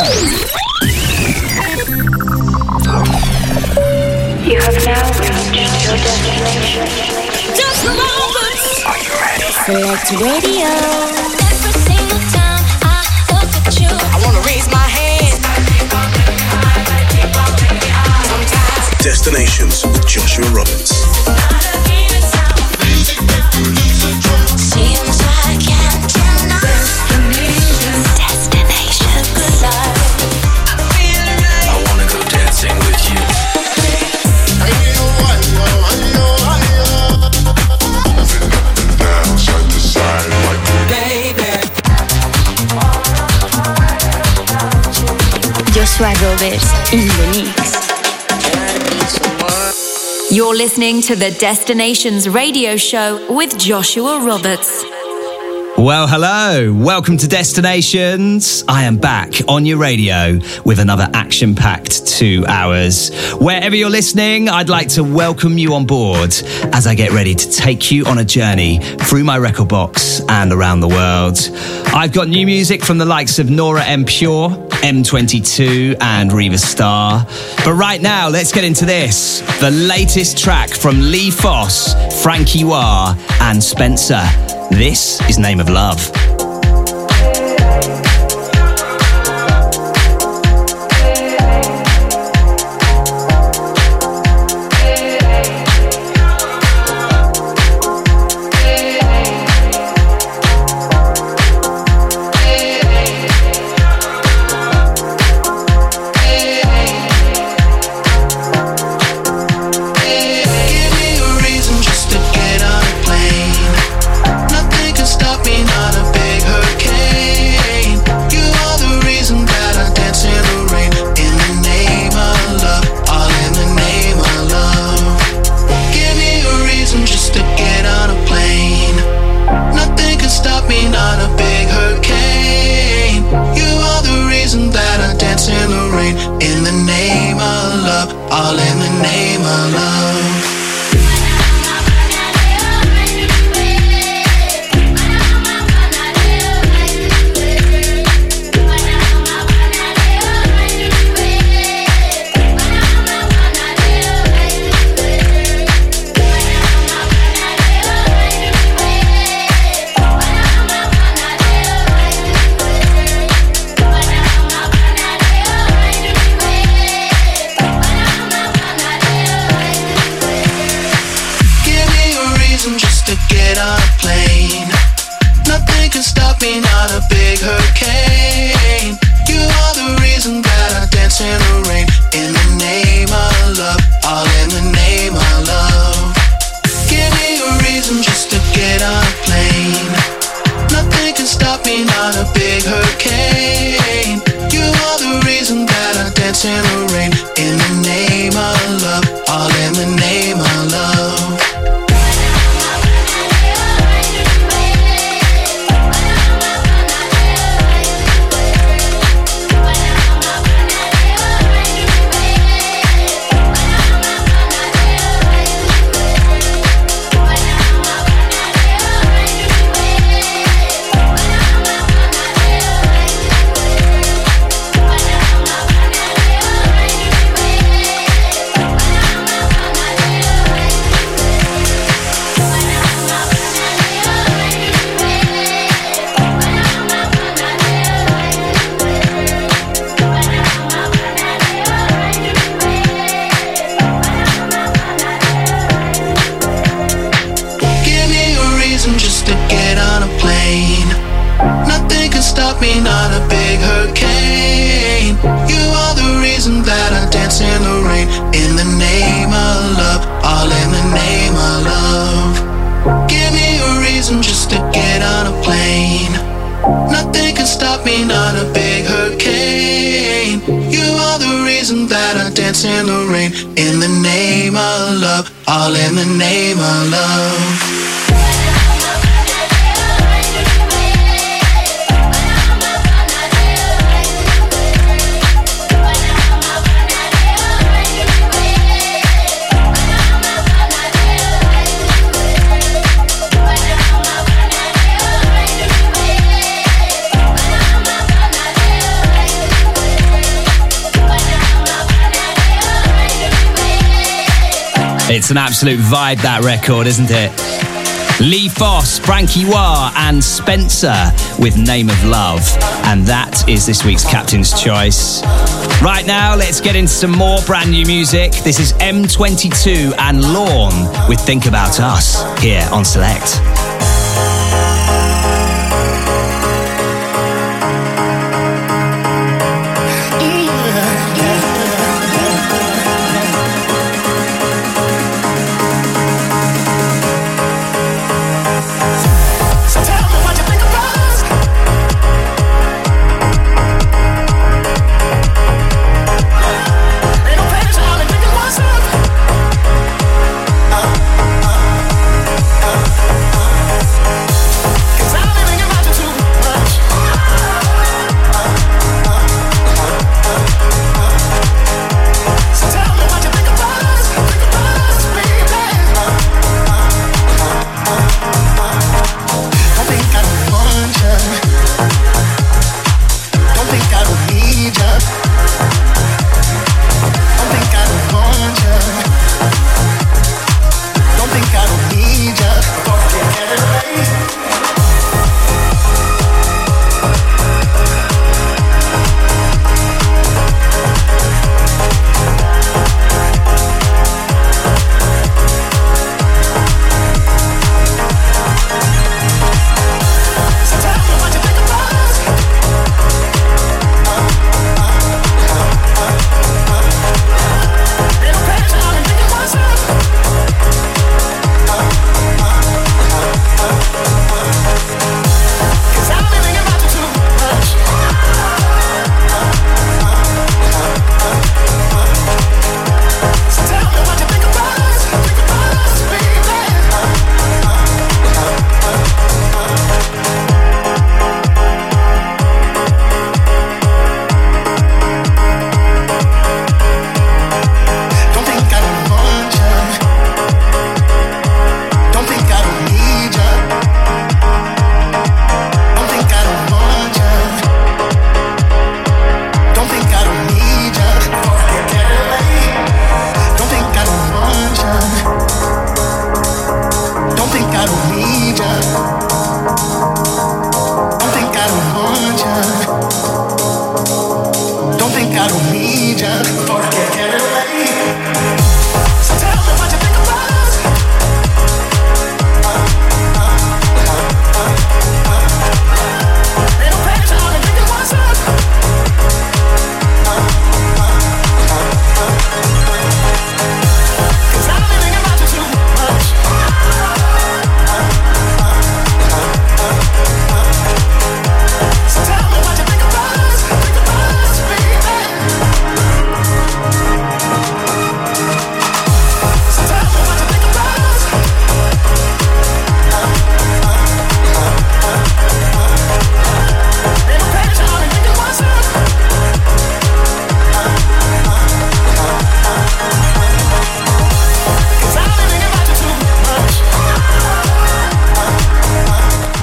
You have now reached your destination. Just a moment. Are you ready? Select Radio. Every single time I look at you, I wanna raise my hand. Destinations with Joshua Roberts. In the mix. You're listening to the Destinations Radio Show with Joshua Roberts. Well, hello. Welcome to Destinations. I am back on your radio with another action packed two hours. Wherever you're listening, I'd like to welcome you on board as I get ready to take you on a journey through my record box and around the world. I've got new music from the likes of Nora En Pure, M22, and Riva Starr. But right now, let's get into this the latest track from Lee Foss, Frankie Wah, and Spencer. This is Name of Love. An absolute vibe, that record, isn't it? Lee Foss, Frankie Wah, and Spencer with Name of Love. And that is this week's Captain's Choice. Right now, let's get into some more brand new music. This is M22 and Lawn with Think About Us here on Select.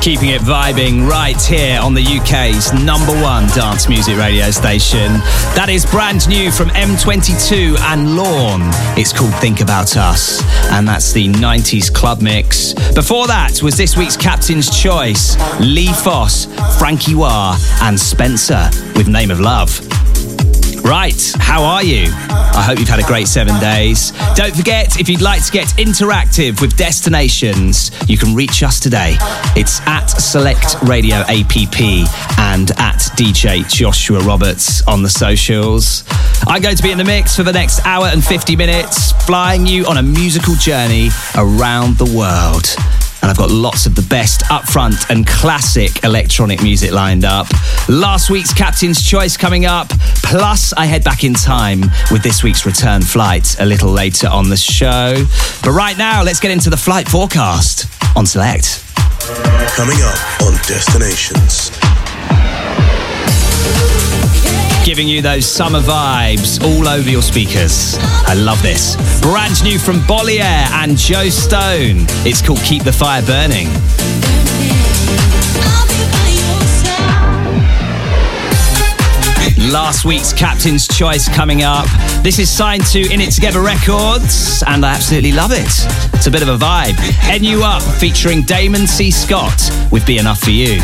Keeping it vibing right here on the UK's number one dance music radio station. That is brand new from M22 and Lawn. It's called Think About Us, and that's the 90s club mix. Before that was this week's Captain's Choice Lee Foss, Frankie Wah, and Spencer with Name of Love. Right, how are you? I hope you've had a great seven days. Don't forget, if you'd like to get interactive with destinations, you can reach us today. It's at Select Radio APP and at DJ Joshua Roberts on the socials. I'm going to be in the mix for the next hour and 50 minutes, flying you on a musical journey around the world and I've got lots of the best upfront and classic electronic music lined up. Last week's Captain's Choice coming up, plus I head back in time with this week's return flight a little later on the show. But right now, let's get into the flight forecast on Select. Coming up on Destinations. Giving you those summer vibes all over your speakers. I love this. Brand new from Bolier and Joe Stone. It's called Keep the Fire Burning. Last week's Captain's Choice coming up. This is signed to In It Together Records, and I absolutely love it. It's a bit of a vibe. NU Up featuring Damon C. Scott with Be Enough for You.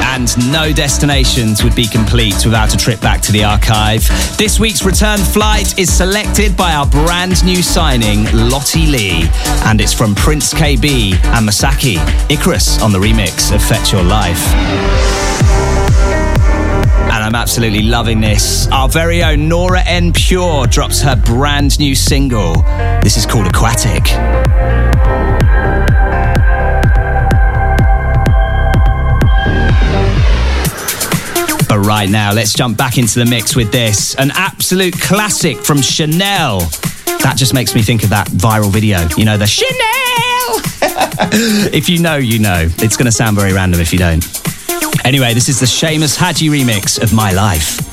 And no destinations would be complete without a trip back to the archive. This week's return flight is selected by our brand new signing, Lottie Lee. And it's from Prince Kaybee and Msaki. Icarus on the remix of Fetch Your Life. I'm absolutely loving this. Our very own Nora En Pure drops her brand new single. This is called Aquatic. But right now, let's jump back into the mix with this. An absolute classic from Chanel. That just makes me think of that viral video. You know, the Chanel! if you know, you know. It's going to sound very random if you don't. Anyway, this is the Seamus Haji remix of My Life.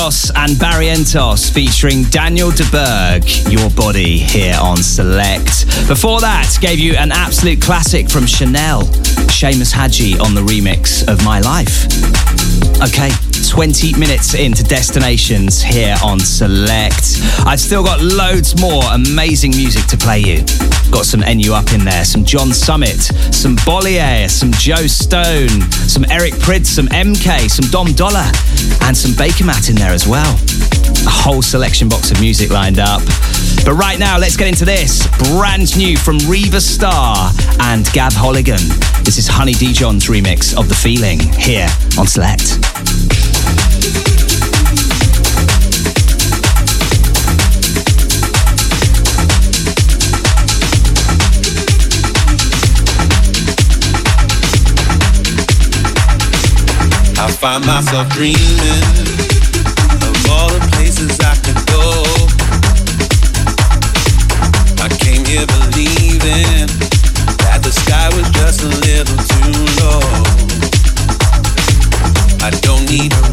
Illyus and Barrientos featuring Daniel de Berg, Your Body, here on Select. Before that, gave you an absolute classic from Chanel, Seamus Haji on the remix of My Life. Okay, 20 minutes into Destinations here on Select. I've still got loads more amazing music to play you. Got some NU Up in there, some John Summit, some Bolier, some Joe Stone, some Eric Prydz, some MK, some Dom Dolla, and some Bakermat in there as well. A whole selection box of music lined up. But right now, let's get into this. Brand new from Riva Starr and Gav Holligan. This is Honey Dijon's remix of The Feeling here on Select. Find myself dreaming of all the places I could go. I came here believing that the sky was just a little too low. I don't need a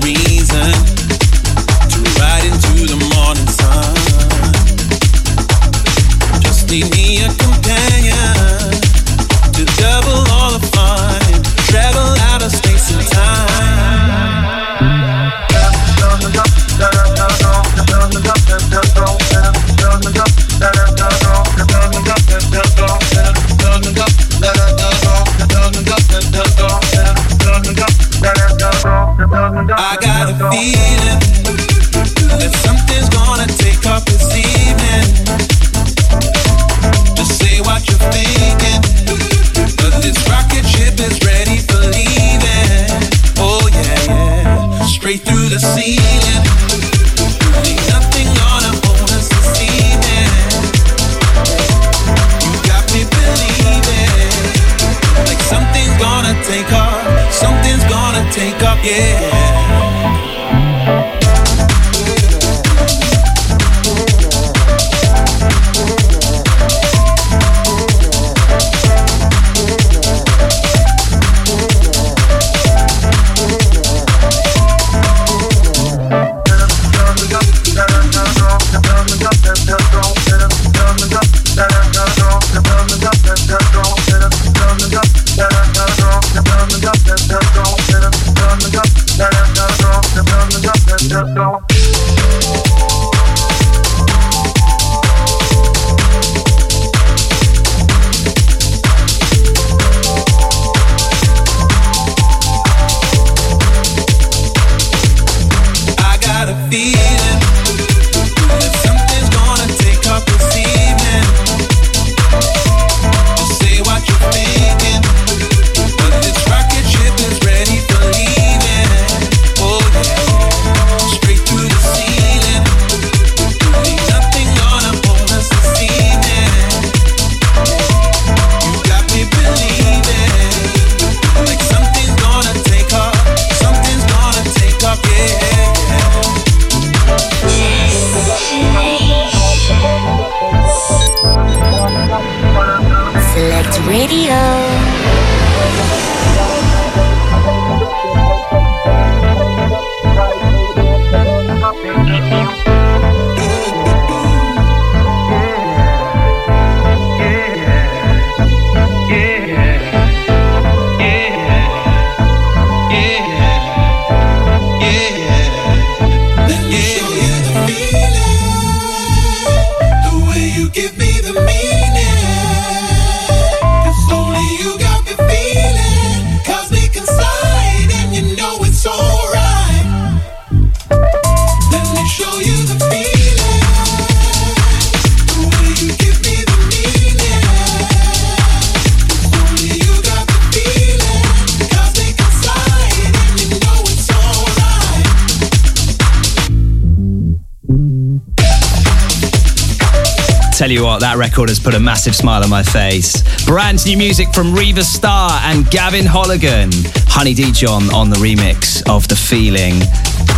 What, that record has put a massive smile on my face. Brand new music from Riva Starr and Gavin Holligan. Honey Dijon on the remix of The Feeling.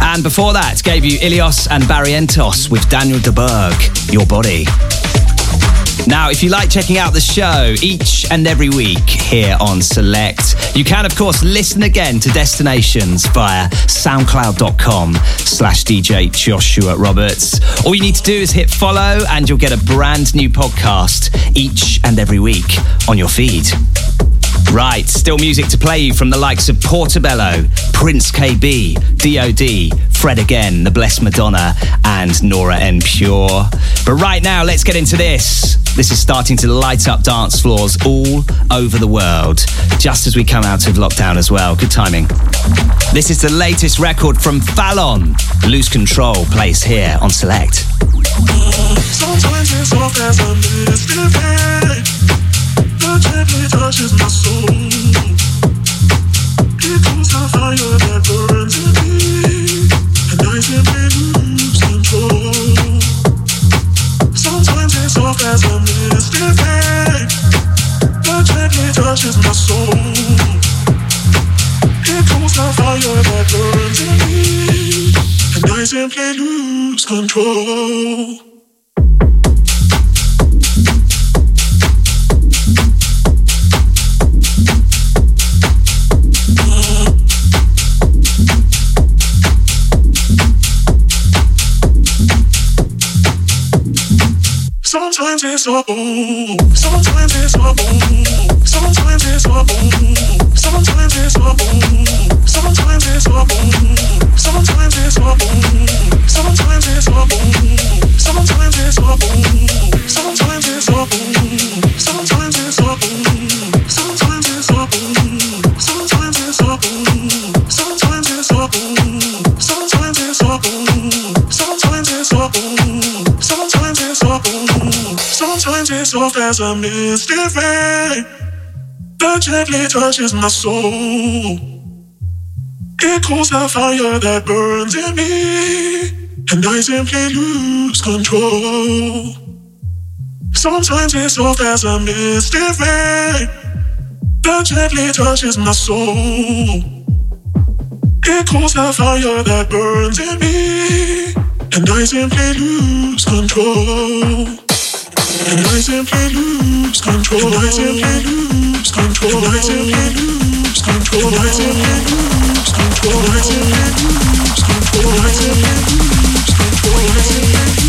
And before that, gave you Illyus and Barrientos with Daniel de Berg, Your Body. Now, if you like checking out the show each and every week here on Select, you can, of course, listen again to Destinations via soundcloud.com slash DJ Joshua Roberts. All you need to do is hit follow and you'll get a brand new podcast each and every week on your feed. Right, still music to play you from the likes of Portobello, Prince Kaybee, DOD, Fred Again, The Blessed Madonna, and Nora En Pure. But right now, let's get into this. This is starting to light up dance floors all over the world, just as we come out of lockdown as well. Good timing. This is the latest record from Fallon. Lose Control plays here on Select. Sometimes it's soft as a soft as a misty rain that gently touches my soul. It cools the fire that burns in me, and I simply lose control. Sometimes it's soft as a misty rain that gently touches my soul. It cools the fire that burns in me, and I simply lose control. And I simply lose control. I simply lose control. I simply lose control. I simply lose control. I simply lose control. I simply lose control. I simply lose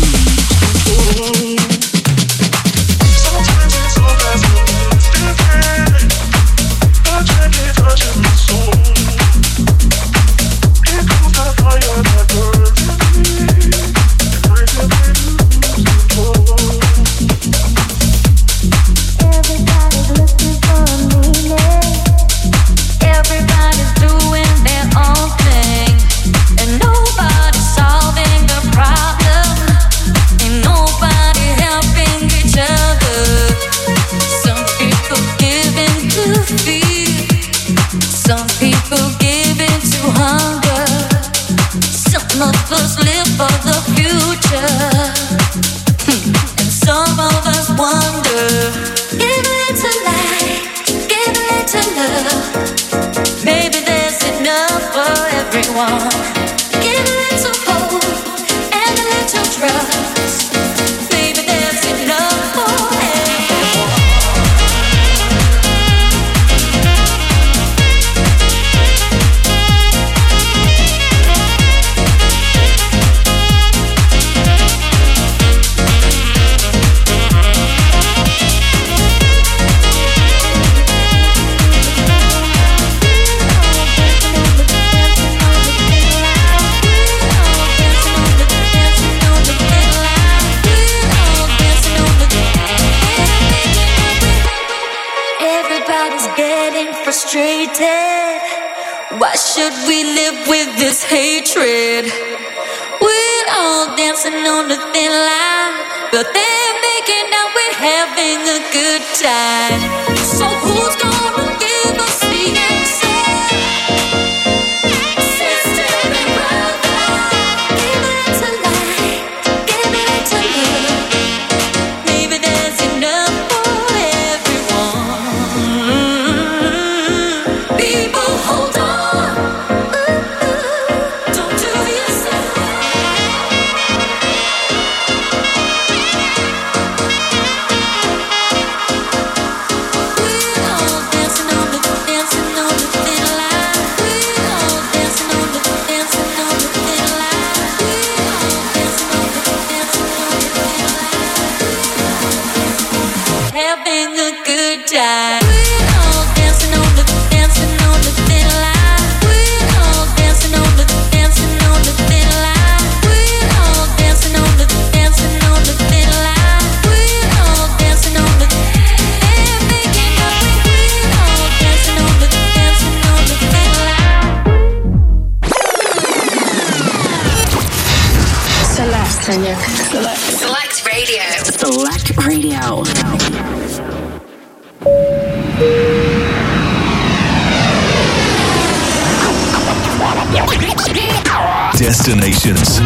Destinations.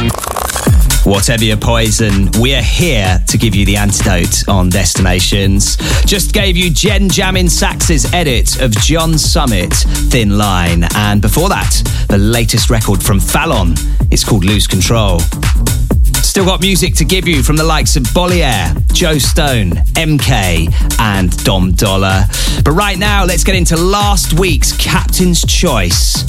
Whatever your poison, we're here to give you the antidote on Destinations. Just gave you Jen Jamin Sax's edit of John Summit, Thin Line. And before that, the latest record from Fallon. It's called Lose Control. Still got music to give you from the likes of Bolier, Joe Stone, MK, and Dom Dolla. But right now, let's get into last week's Captain's Choice.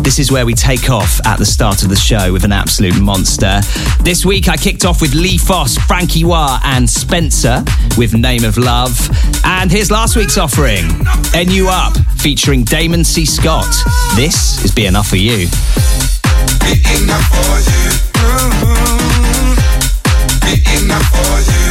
This is where we take off at the start of the show with an absolute monster. This week, I kicked off with Lee Foss, Frankie Wah, and Spencer with Name of Love. And here's last week's offering NU Up featuring Damon C. Scott. This is Be Enough for You. Be enough for you. Uh-huh. Be enough for you.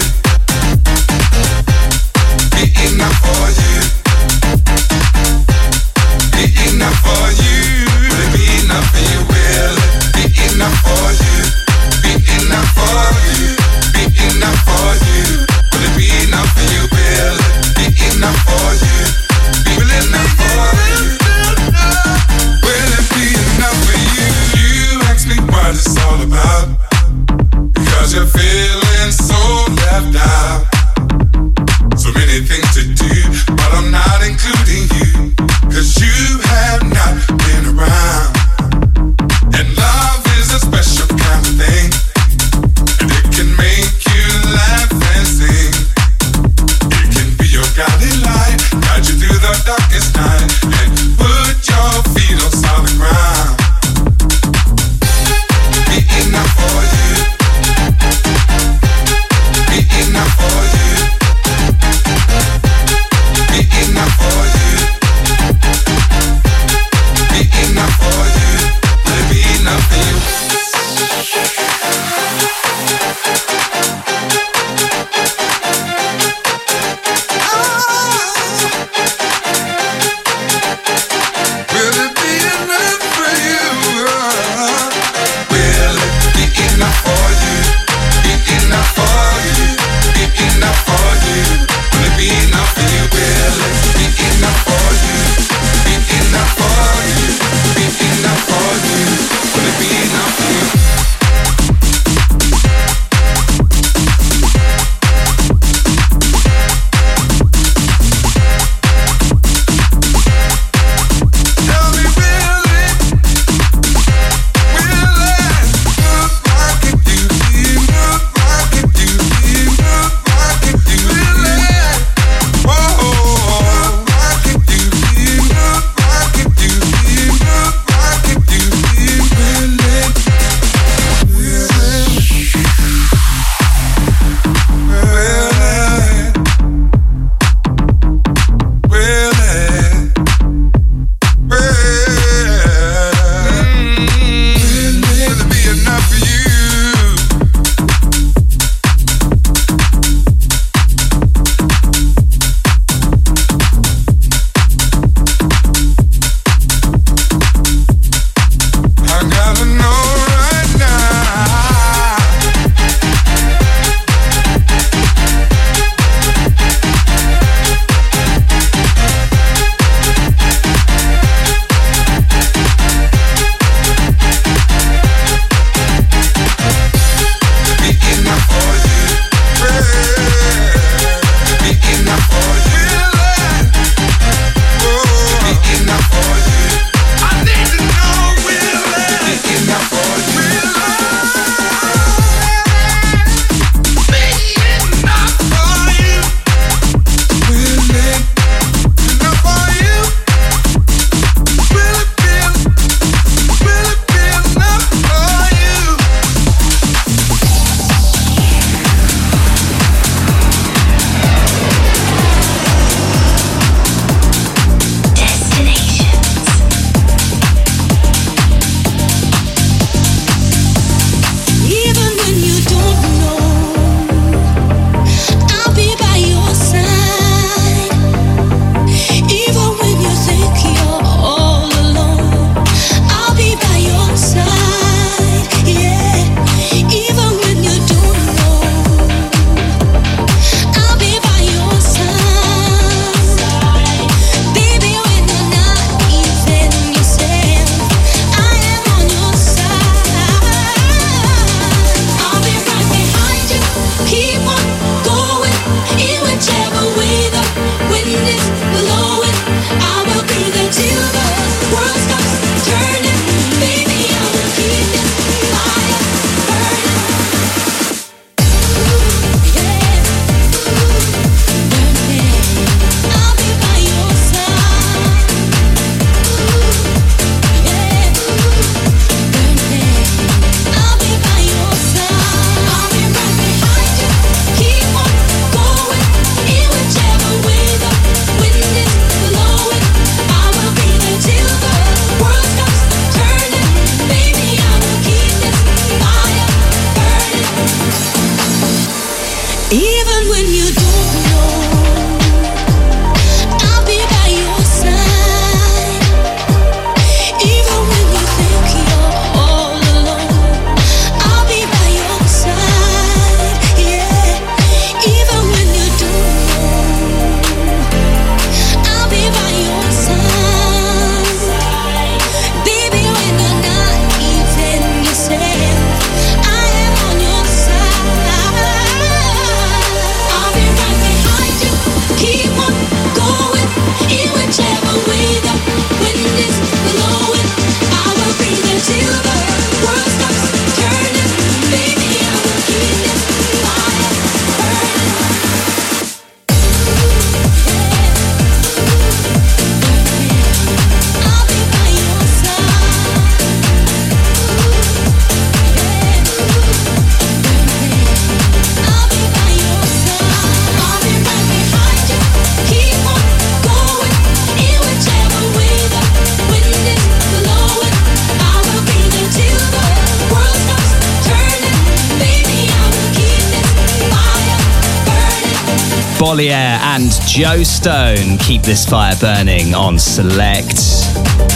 Bolier and Joe Stone keep this fire burning on Select.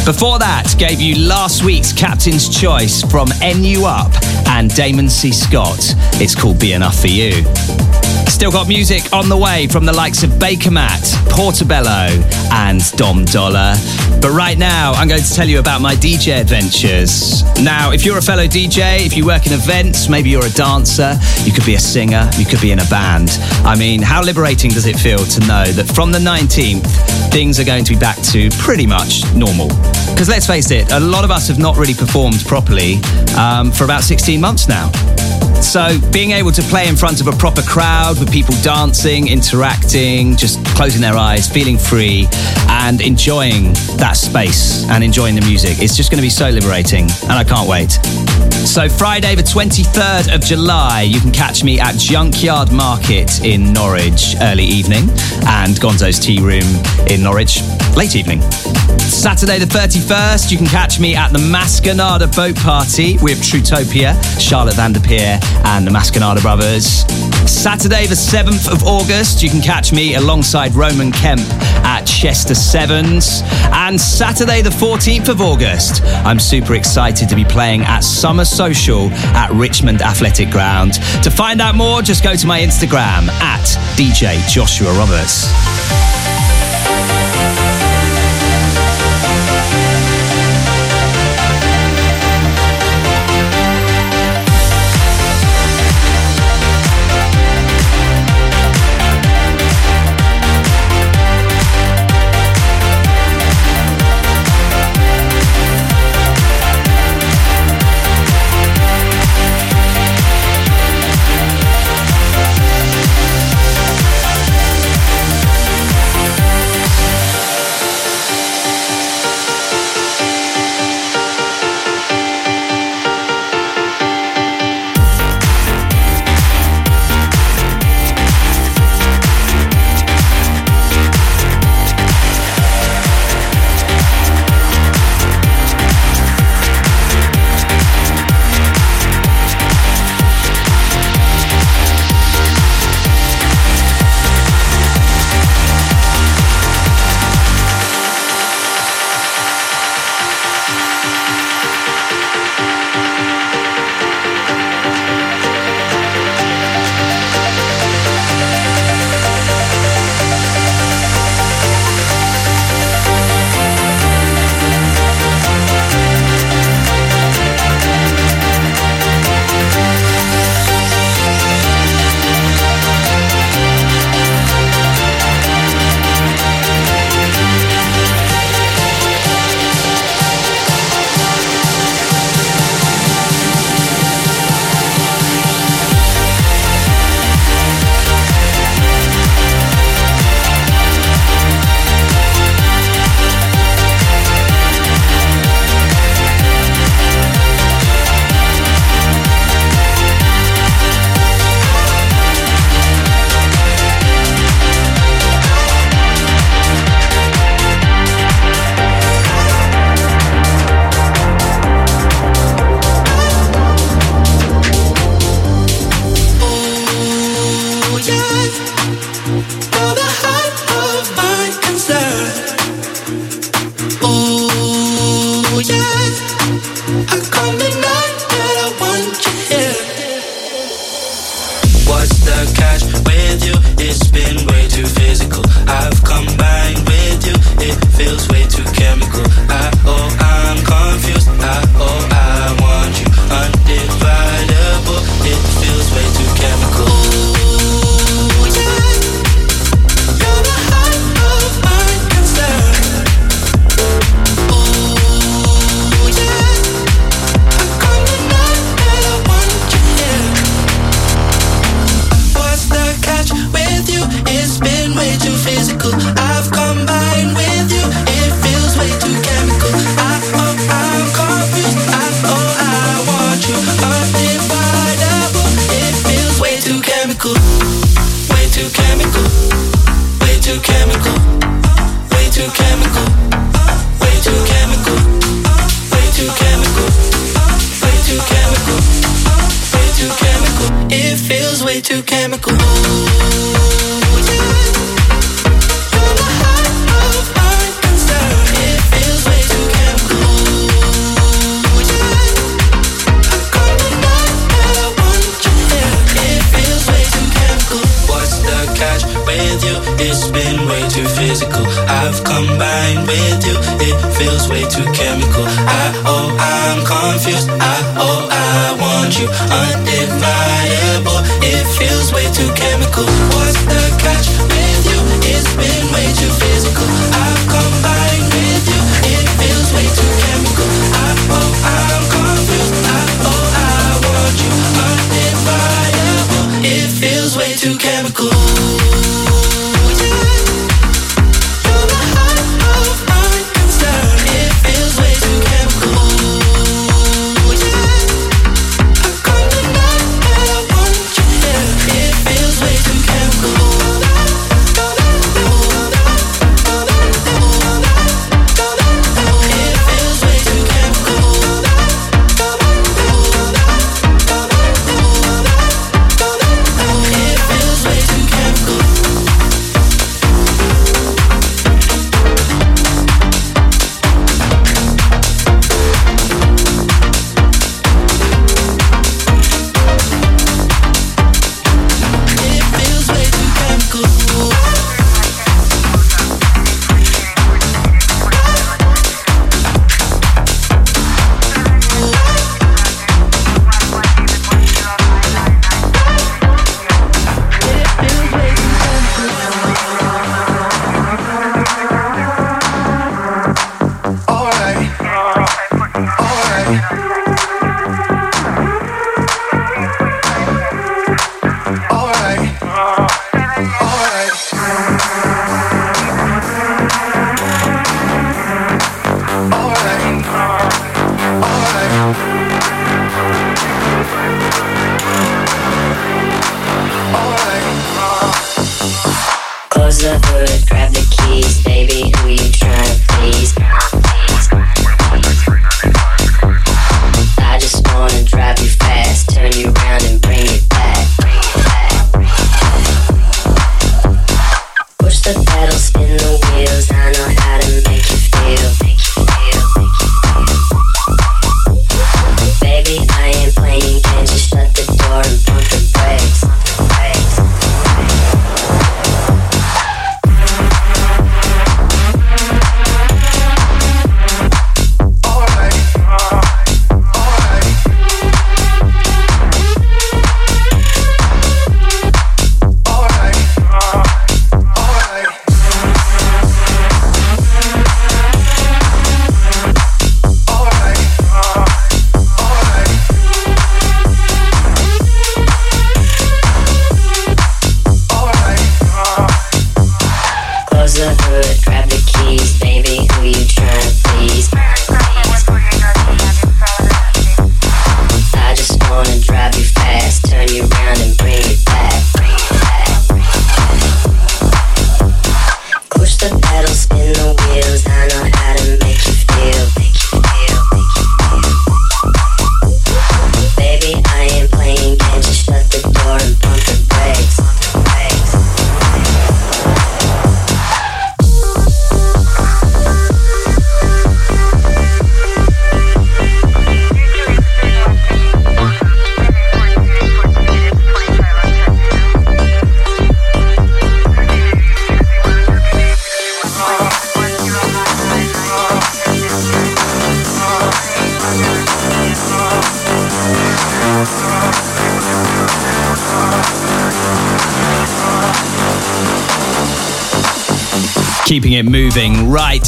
Before that, gave you last week's Captain's Choice from NU Up and Damon C. Scott. It's called Be Enough for You. Still got music on the way from the likes of Bakermat, Portobello, and Dom Dolla. But right now, I'm going to tell you about my DJ adventures. Now, if you're a fellow DJ, if you work in events, maybe you're a dancer, you could be a singer, you could be in a band. I mean, how liberating does it feel to know that from the 19th, things are going to be back to pretty much normal? Because let's face it, a lot of us have not really performed properly um, for about 16 months now. So, being able to play in front of a proper crowd with people dancing, interacting, just closing their eyes, feeling free, and enjoying that space and enjoying the music, it's just going to be so liberating, and I can't wait. So, Friday, the 23rd of July, you can catch me at Junkyard Market in Norwich early evening and Gonzo's Tea Room in Norwich late evening. Saturday, the 31st, you can catch me at the Mascanada Boat Party with Trutopia, Charlotte Vanderpeer, and the Mascanada Brothers. Saturday, the 7th of August, you can catch me alongside Roman Kemp at Chester Sevens. And Saturday, the 14th of August, I'm super excited to be playing at Summer Social at Richmond Athletic Ground. To find out more, just go to my Instagram at DJ Joshua Roberts.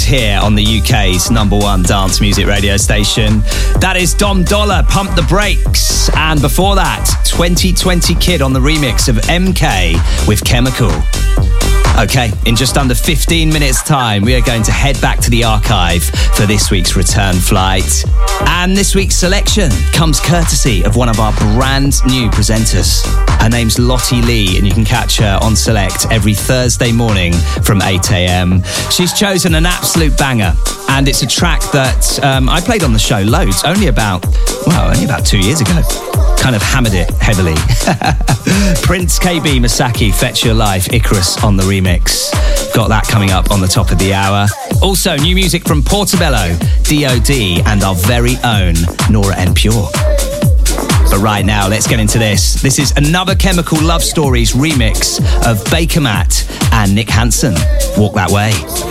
Here on the UK's number one dance music radio station. That is Dom Dolla, Pump the Brakes. And before that, 2020 Kid on the remix of MK with Chemical. Okay, in just under 15 minutes' time, we are going to head back to the archive for this week's return flight. And this week's selection comes courtesy of one of our brand new presenters. Her name's Lottie Lee, and you can catch her on Select every Thursday morning from 8 a.m. She's chosen an absolute banger, and it's a track that um, I played on the show loads, only about, well, only about two years ago kind of hammered it heavily. Prince Kaybee Msaki, Fetch Your Life, Icarus on the remix. Got that coming up on the top of the hour. Also, new music from Portobello, DOD, and our very own Nora En Pure. But right now, let's get into this. This is another Chemical Love Stories remix of Bakermat and Nick Hansen. Walk that way.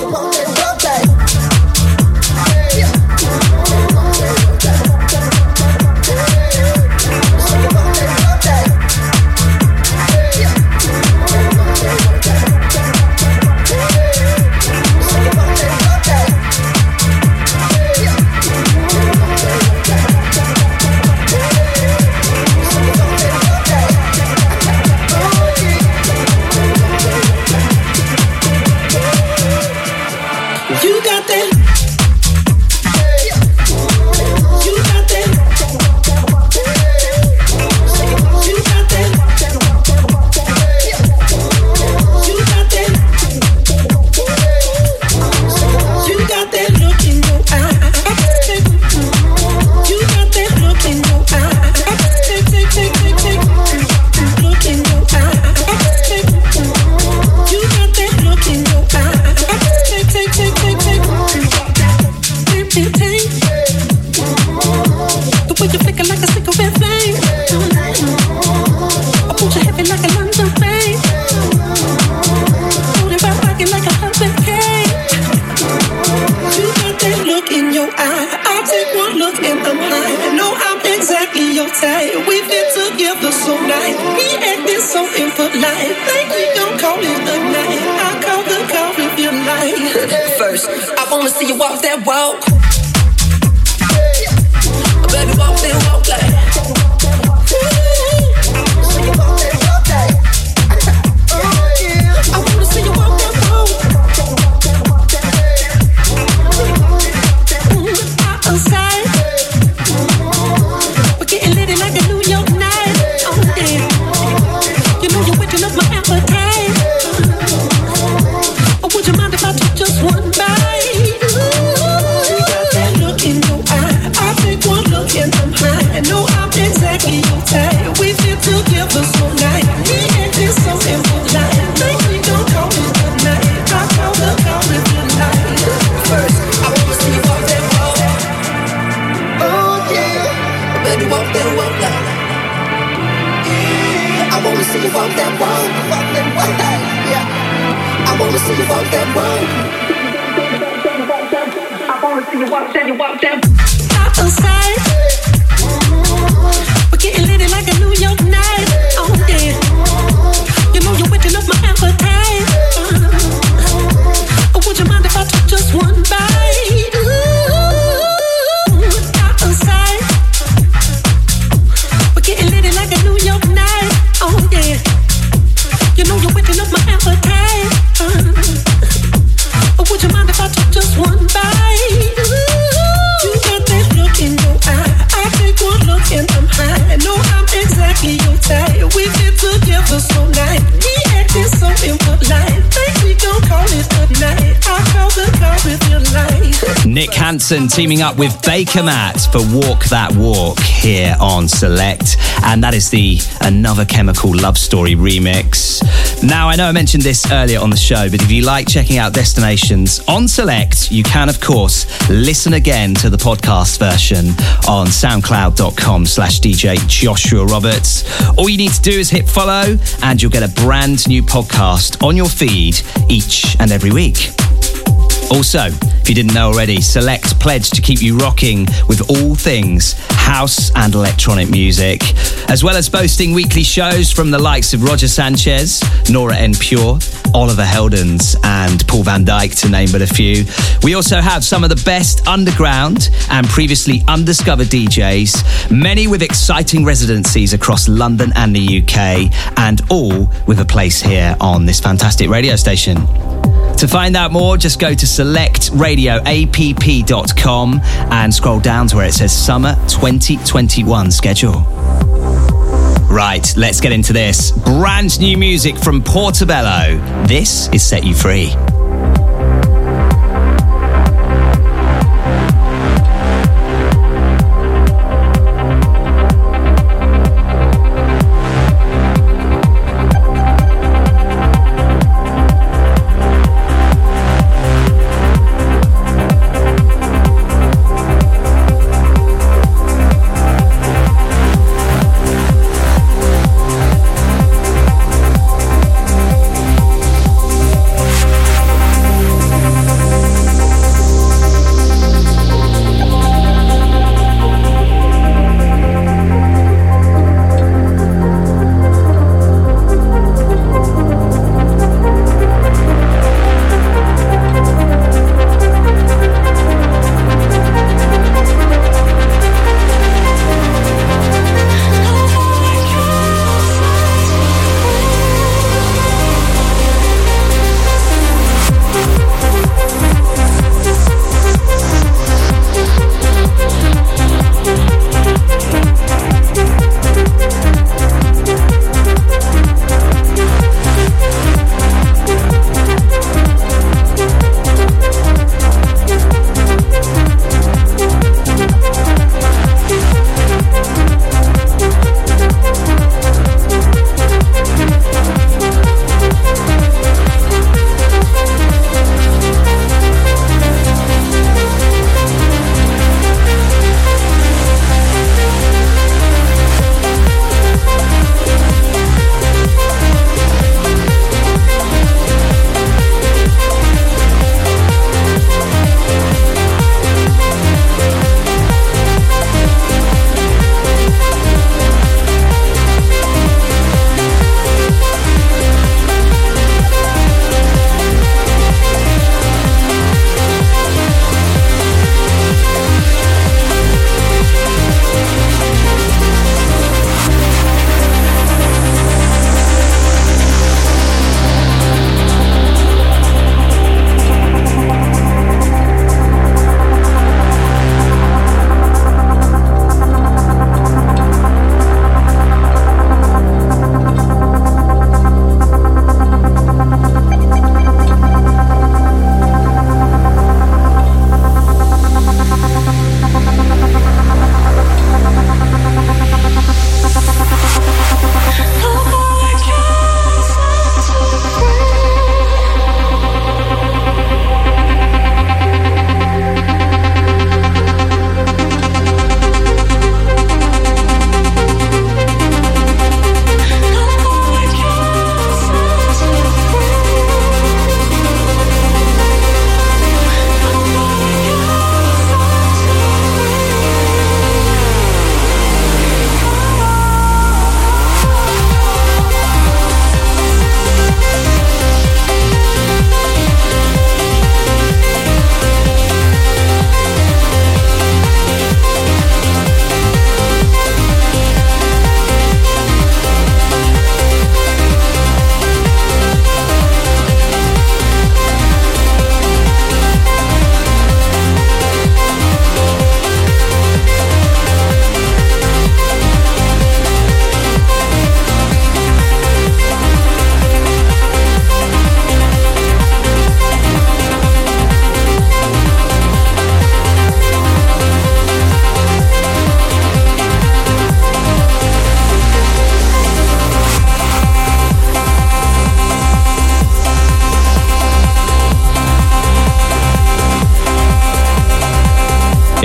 Teaming up with Bakermat for Walk That Walk here on Select. And that is the Another Chemical Love Story remix. Now, I know I mentioned this earlier on the show, but if you like checking out Destinations on Select, you can, of course, listen again to the podcast version on soundcloud.com slash DJ Joshua Roberts. All you need to do is hit follow and you'll get a brand new podcast on your feed each and every week. Also, if you didn't know already, Select pledged to keep you rocking with all things house and electronic music, as well as boasting weekly shows from the likes of Roger Sanchez, Nora En Pure, Oliver Heldens, and Paul van Dyk, to name but a few. We also have some of the best underground and previously undiscovered DJs, many with exciting residencies across London and the UK, and all with a place here on this fantastic radio station. To find out more, just go to selectradioapp.com and scroll down to where it says Summer 2021 schedule. Right, let's get into this. Brand new music from Portobello. This is Set You Free.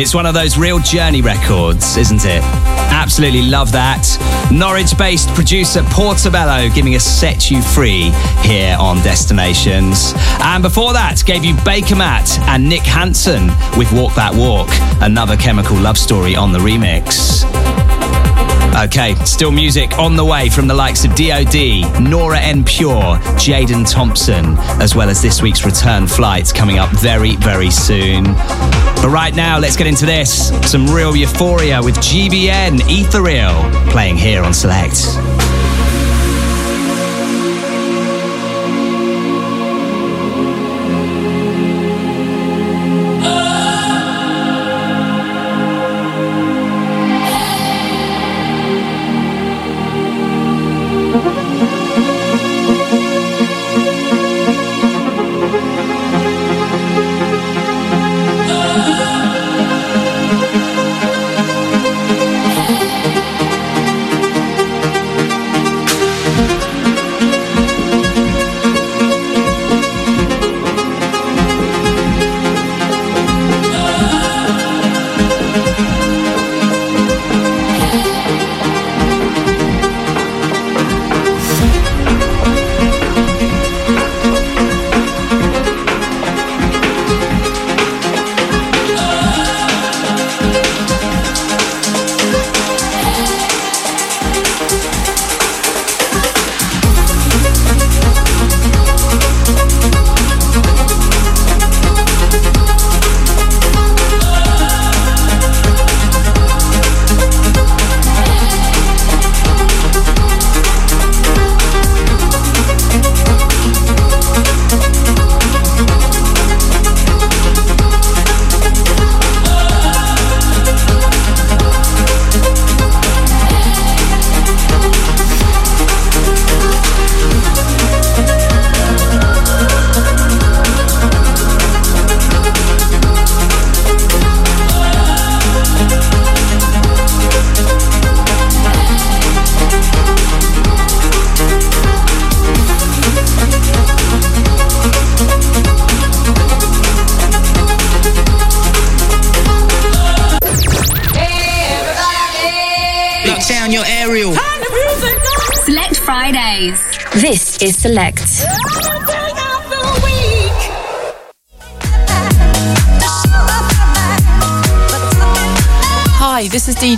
It's one of those real journey records, isn't it? Absolutely love that. Norwich based producer Portobello giving us Set You Free here on Destinations. And before that, gave you Bakermat and Nick Hansen with Walk That Walk, another chemical love story on the remix. Okay, still music on the way from the likes of DOD, Nora En Pure, Jaden Thompson, as well as this week's return flights coming up very, very soon. But right now, let's get into this. Some real euphoria with GBN Ethereal playing here on Select.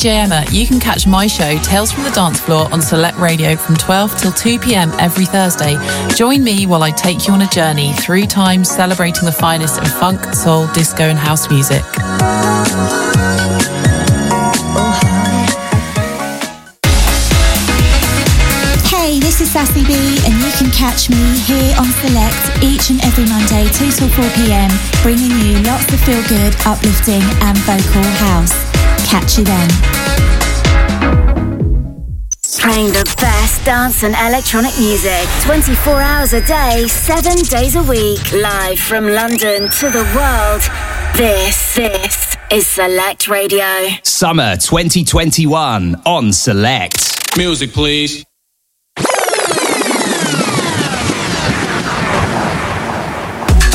DJ Emma. You can catch my show, Tales from the Dance Floor, on Select Radio from 12 till 2 pm every Thursday. Join me while I take you on a journey through time celebrating the finest in funk, soul, disco, and house music. Hey, this is Sassy B, and you can catch me here on Select each and every Monday, 2 till 4 pm, bringing you lots of feel good, uplifting, and vocal house. Catch you then. Playing the best dance and electronic music 24 hours a day, 7 days a week. Live from London to the world. This, this is Select Radio. Summer 2021 on Select. Music, please.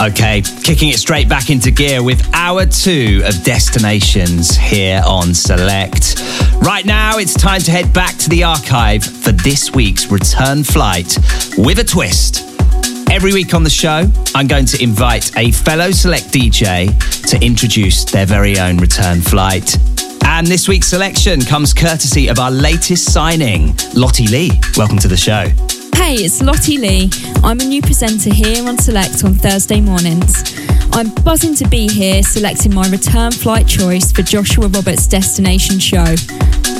Okay, kicking it straight back into gear with hour two of destinations here on Select. Right now, it's time to head back to the archive for this week's return flight with a twist. Every week on the show, I'm going to invite a fellow Select DJ to introduce their very own return flight. And this week's selection comes courtesy of our latest signing, Lottie Lee. Welcome to the show. Hey, it's Lottie Lee. I'm a new presenter here on Select on Thursday mornings. I'm buzzing to be here selecting my return flight choice for Joshua Roberts' destination show.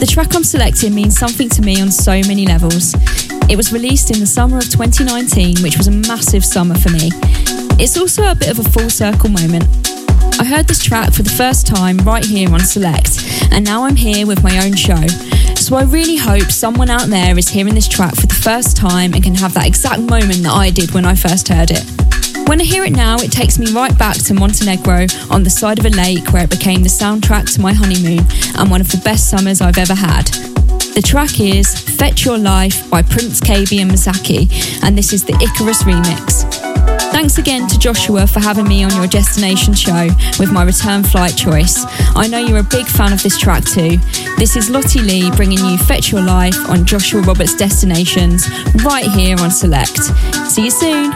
The track I'm selecting means something to me on so many levels. It was released in the summer of 2019, which was a massive summer for me. It's also a bit of a full circle moment. I heard this track for the first time right here on Select, and now I'm here with my own show. So I really hope someone out there is hearing this track for the first time and can have that exact moment that I did when I first heard it. When I hear it now, it takes me right back to Montenegro on the side of a lake where it became the soundtrack to my honeymoon and one of the best summers I've ever had. The track is Fetch Your Life by Prince Kaybee and Msaki, and this is the Icarus remix. Thanks again to Joshua for having me on your destination show with my return flight choice. I know you're a big fan of this track too. This is Lottie Lee bringing you Fetch Your Life on Joshua Roberts Destinations right here on Select. See you soon.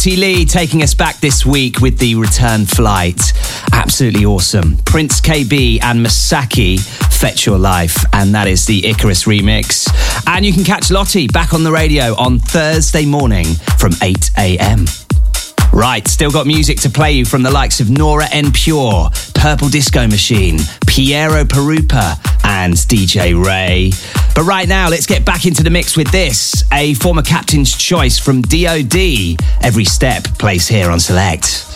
Lottie Lee taking us back this week with the return flight. Absolutely awesome. Prince Kaybee and Msaki, Fetch Your Life, and that is the Icarus remix. And you can catch Lottie back on the radio on Thursday morning from 8 a.m. Right, still got music to play you from the likes of Nora En Pure, Purple Disco Machine, Piero Pirupa, and DJ Ray. But right now, let's get back into the mix with this a former captain's choice from DOD. Every step plays here on Select.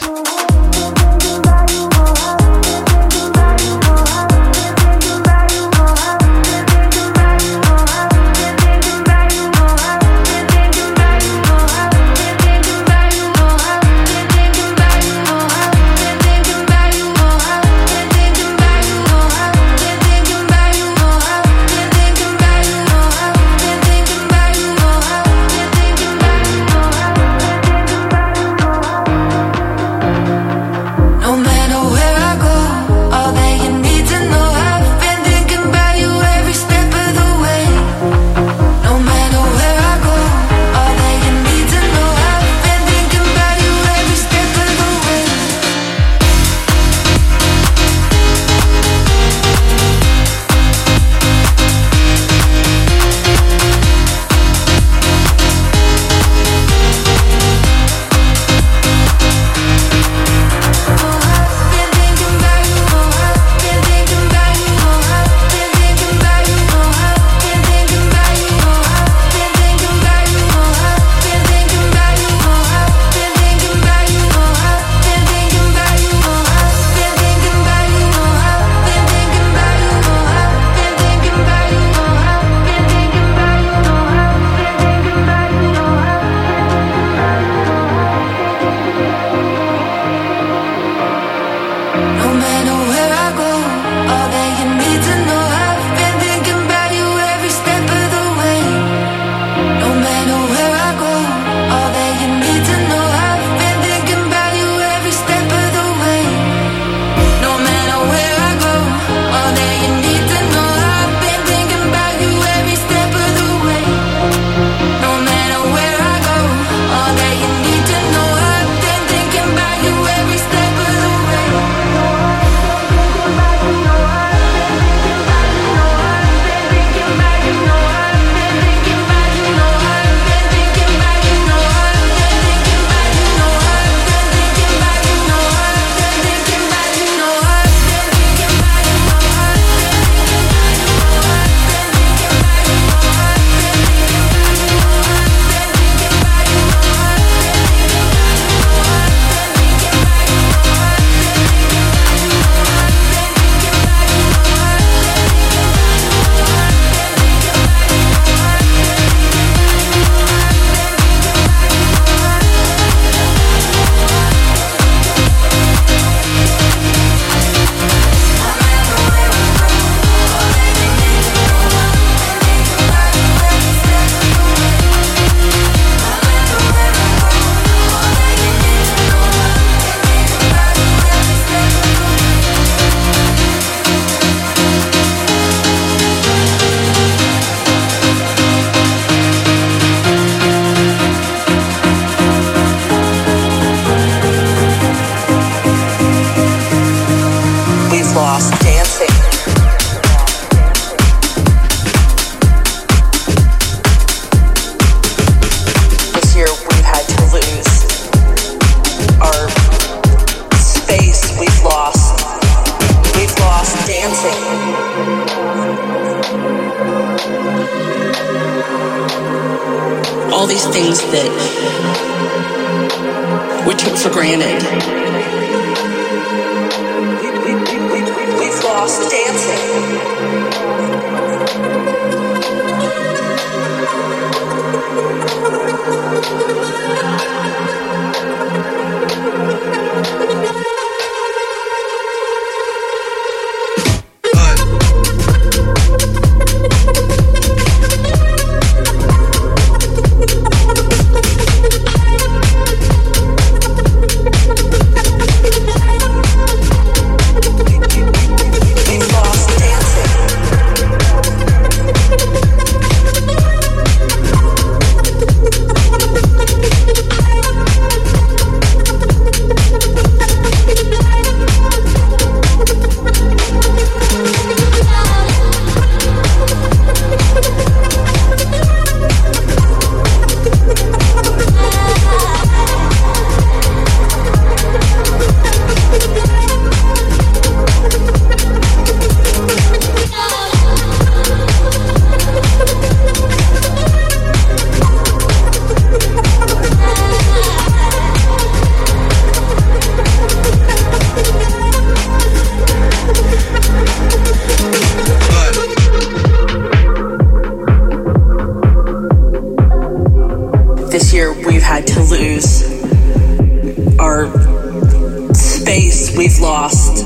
Lost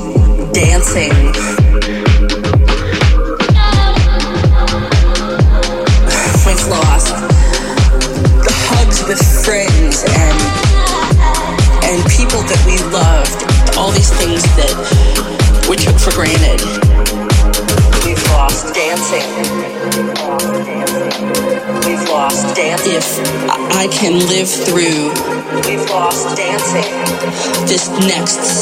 dancing. We've lost the hugs with friends and and people that we loved. All these things that we took for granted. We've lost dancing. We've lost dancing. If I can live through We've lost dancing. This next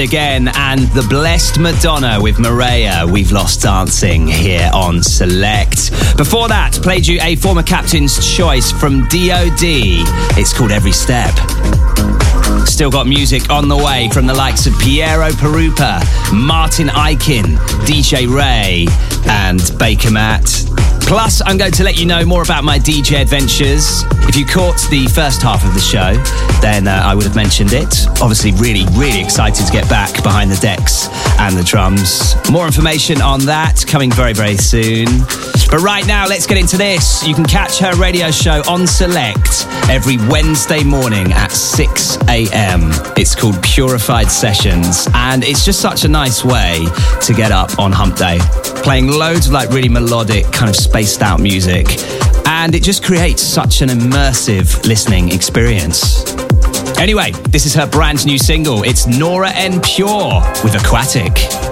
Again and the Blessed Madonna with Marea. We've lost dancing here on Select. Before that, played you a former captain's choice from DOD. It's called Every Step. Still got music on the way from the likes of Piero Pirupa, Martin Ikin, DJ Ray, and Bakermat. Plus, I'm going to let you know more about my DJ adventures. If you caught the first half of the show, then uh, I would have mentioned it. Obviously, really, really excited to get back behind the decks and the drums. More information on that coming very, very soon. But right now, let's get into this. You can catch her radio show on Select every Wednesday morning at 6 a.m. It's called Purified Sessions, and it's just such a nice way to get up on Hump Day. Playing loads of like really melodic, kind of spaced out music, and it just creates such an immersive listening experience. Anyway, this is her brand new single. It's Nora En Pure with Aquatic.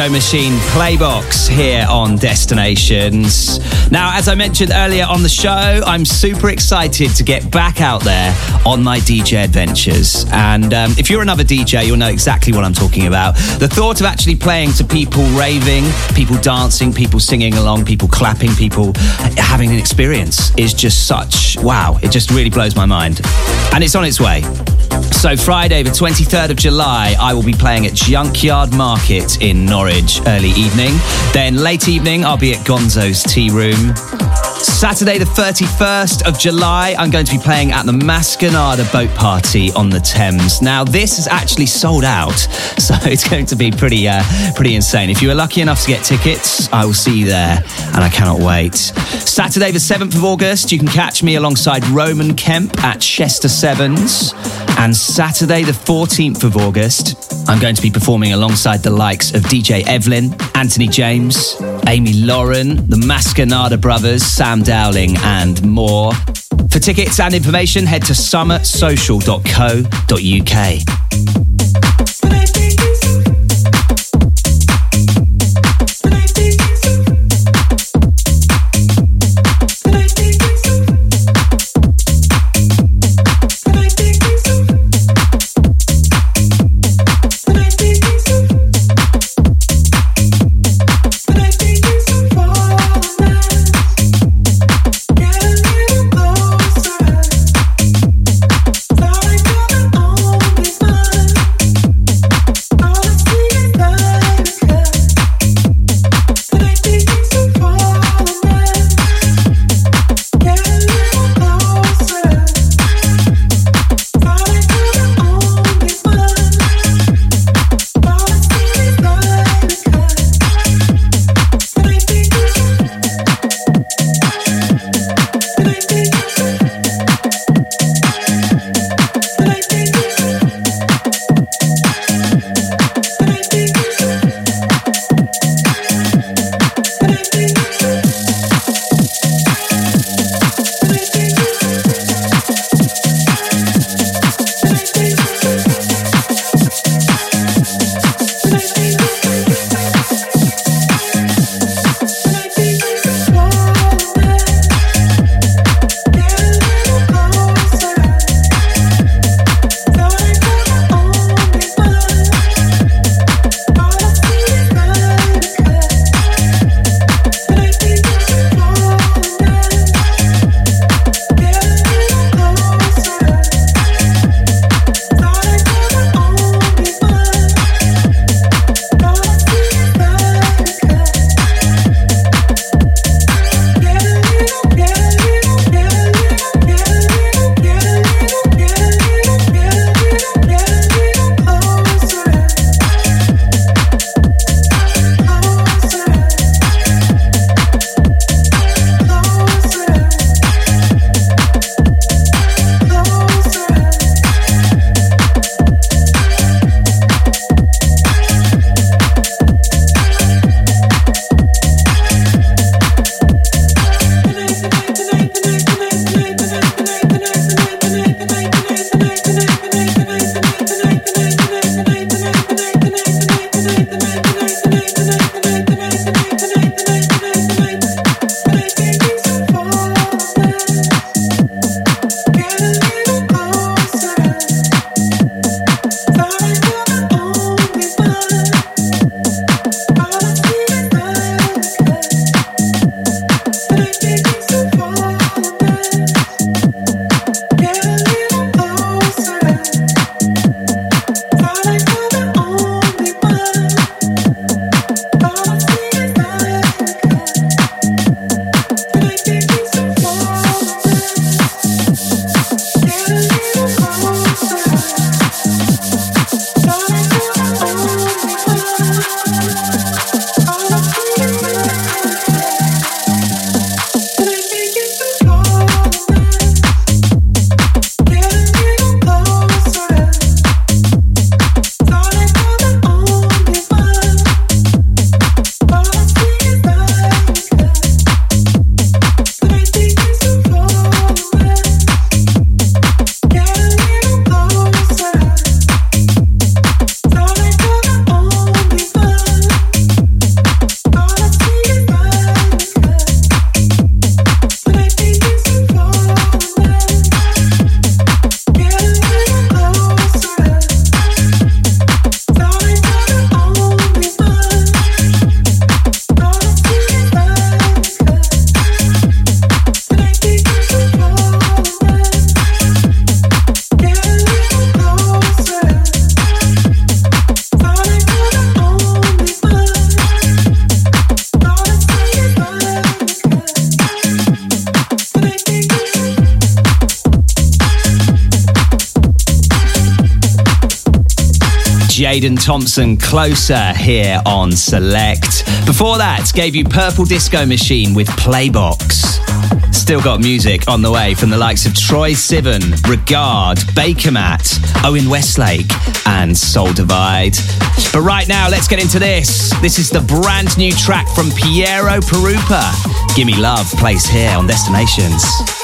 Disco Machine Playbox here on Destinations. Now, as I mentioned earlier on the show, I'm super excited to get back out there on my DJ adventures. And um, if you're another DJ, you'll know exactly what I'm talking about. The thought of actually playing to people raving, people dancing, people singing along, people clapping, people having an experience is just such wow. It just really blows my mind. And it's on its way. So, Friday, the 23rd of July, I will be playing at Junkyard Market in Norwich early evening. Then, late evening, I'll be at Gonzo's Tea Room. Saturday, the 31st of July, I'm going to be playing at the Masconada Boat Party on the Thames. Now, this is actually sold out, so it's going to be pretty, uh, pretty insane. If you are lucky enough to get tickets, I will see you there, and I cannot wait. Saturday, the 7th of August, you can catch me alongside Roman Kemp at Chester Sevens. And Saturday, the 14th of August, I'm going to be performing alongside the likes of DJ Evelyn, Anthony James, Amy Lauren, the Masconada Brothers, Sam Dowling, and more. For tickets and information, head to summitsocial.co.uk. Jaden Thompson Closer here on Select. Before that, gave you Purple Disco Machine with Playbox. Still got music on the way from the likes of Troye Sivan, Regard, Baker Bakermat, Owen Westlake, and Soul Divide. But right now, let's get into this. This is the brand new track from Piero Pirupa. Gimme Love plays here on Destinations.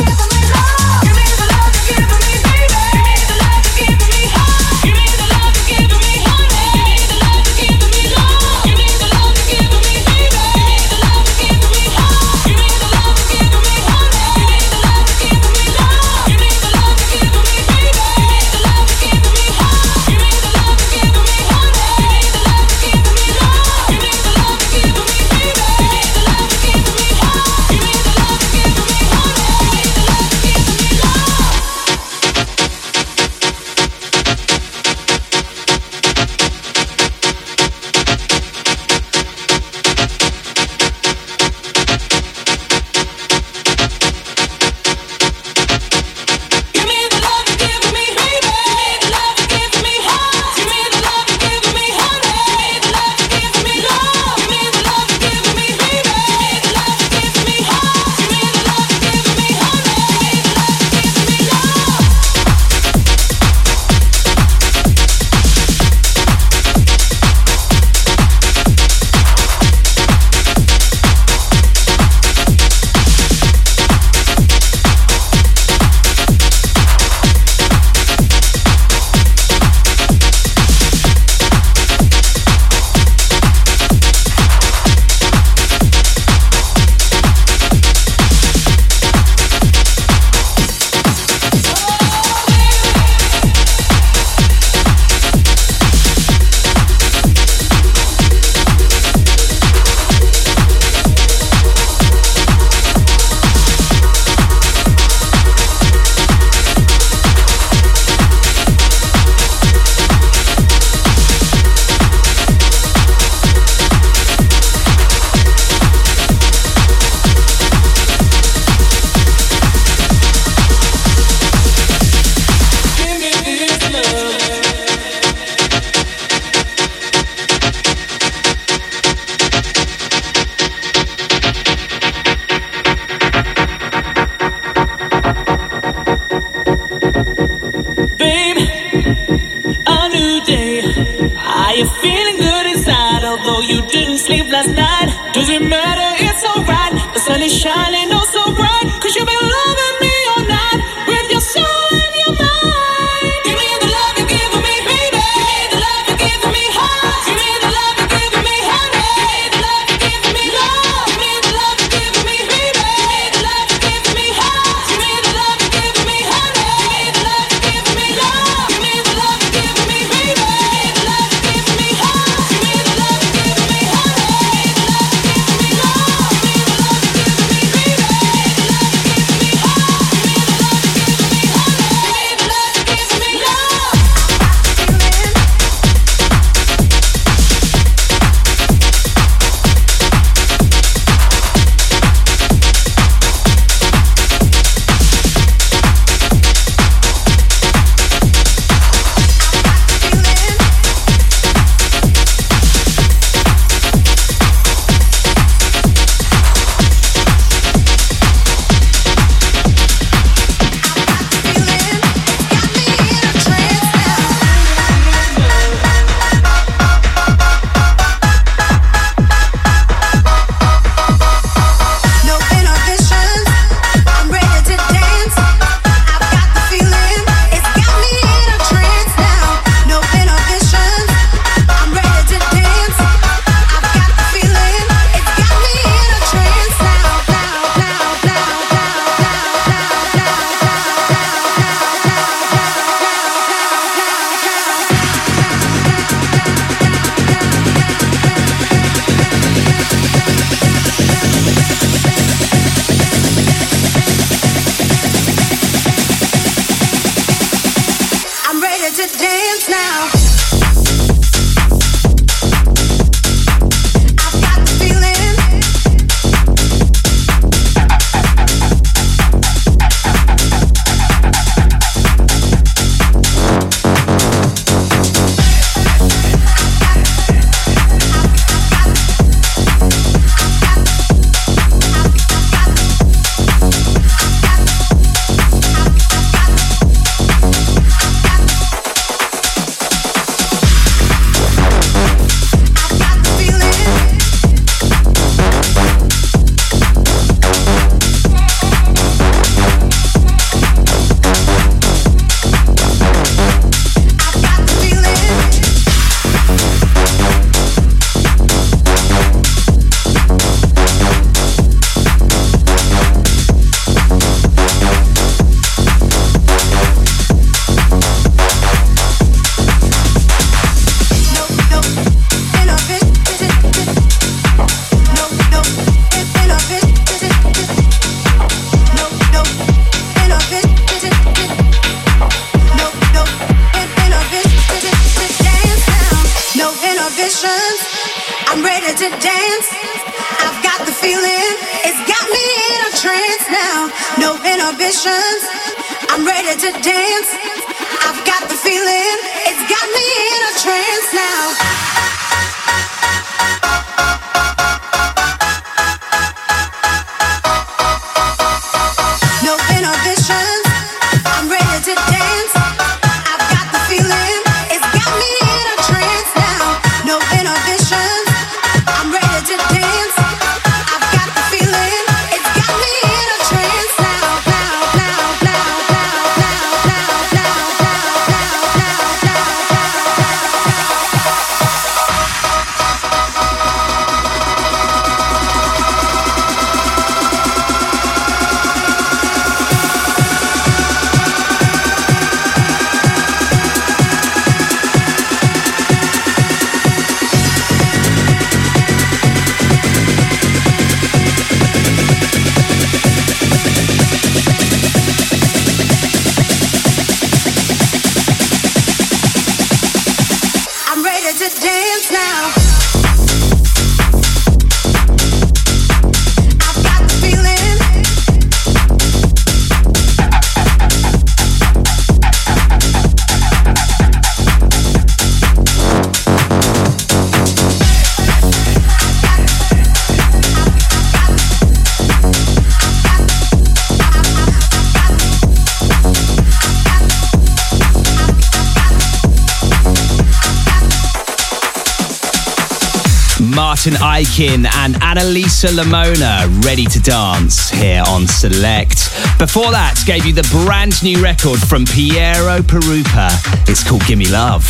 Ikin and Annalisa Lamona ready to dance here on Select. Before that, gave you the brand new record from Piero Pirupa. It's called Gimme Love.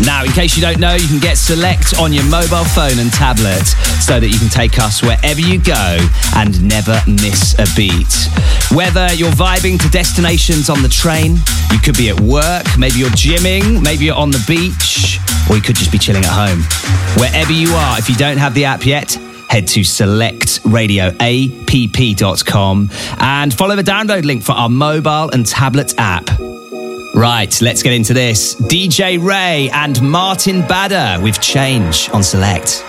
Now, in case you don't know, you can get Select on your mobile phone and tablet so that you can take us wherever you go and never miss a beat. Whether you're vibing to destinations on the train, you could be at work, maybe you're gymming, maybe you're on the beach, or you could just be chilling at home. Wherever you are, if you don't have the app yet, head to selectradioapp.com and follow the download link for our mobile and tablet app. Right, let's get into this. DJ Ray and Martin Bader with Change on Select.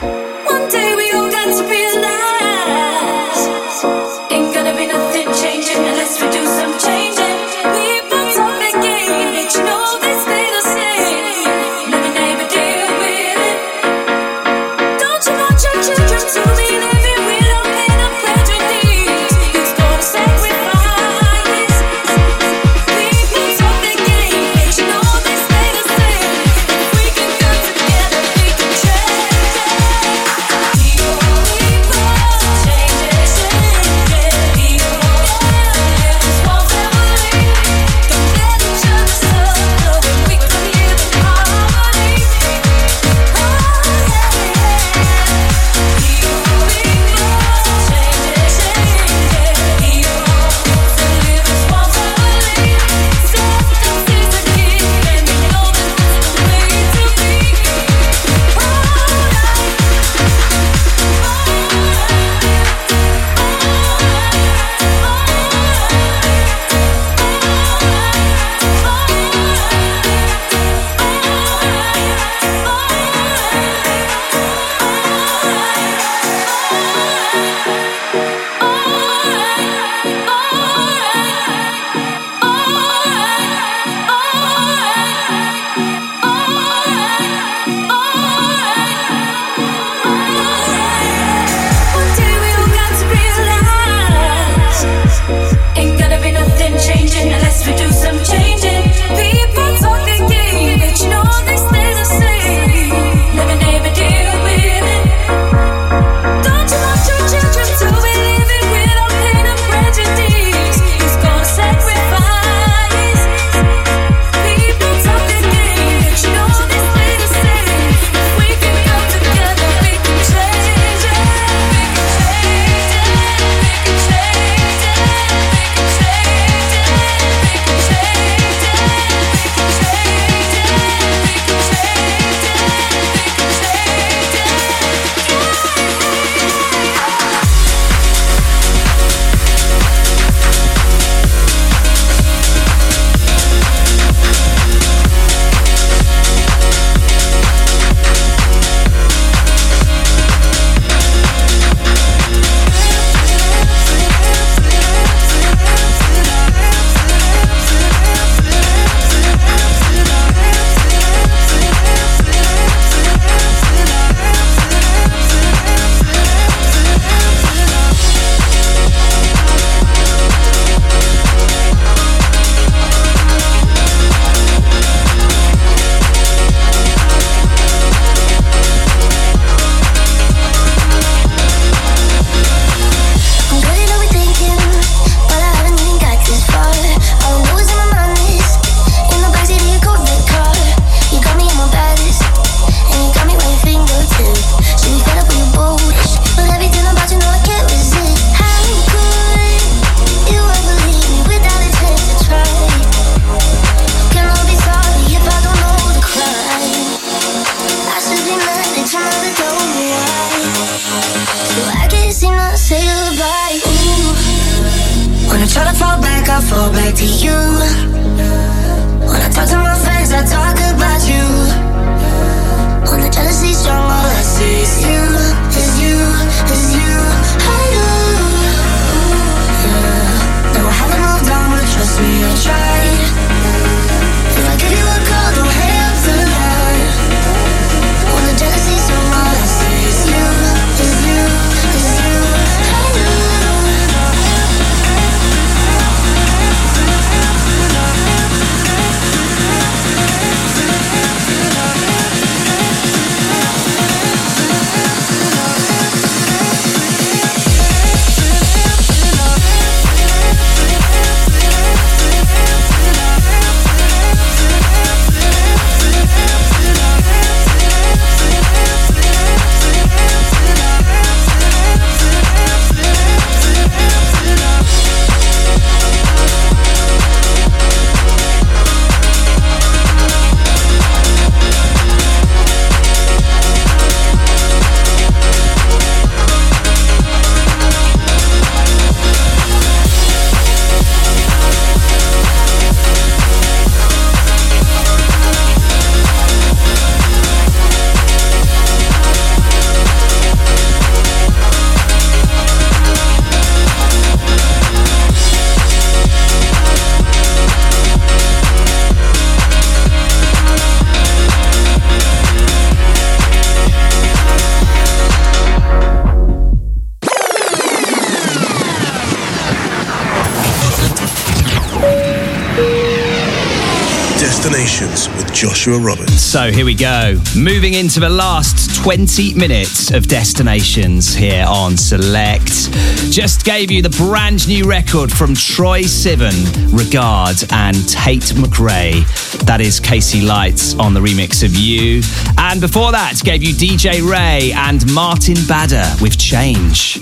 Joshua Roberts. So here we go. Moving into the last 20 minutes of Destinations here on Select. Just gave you the brand new record from Troye Sivan, Regard, and Tate McRae. That is Casey Lights on the remix of You. And before that, gave you DJ Ray and Martin Bader with Change.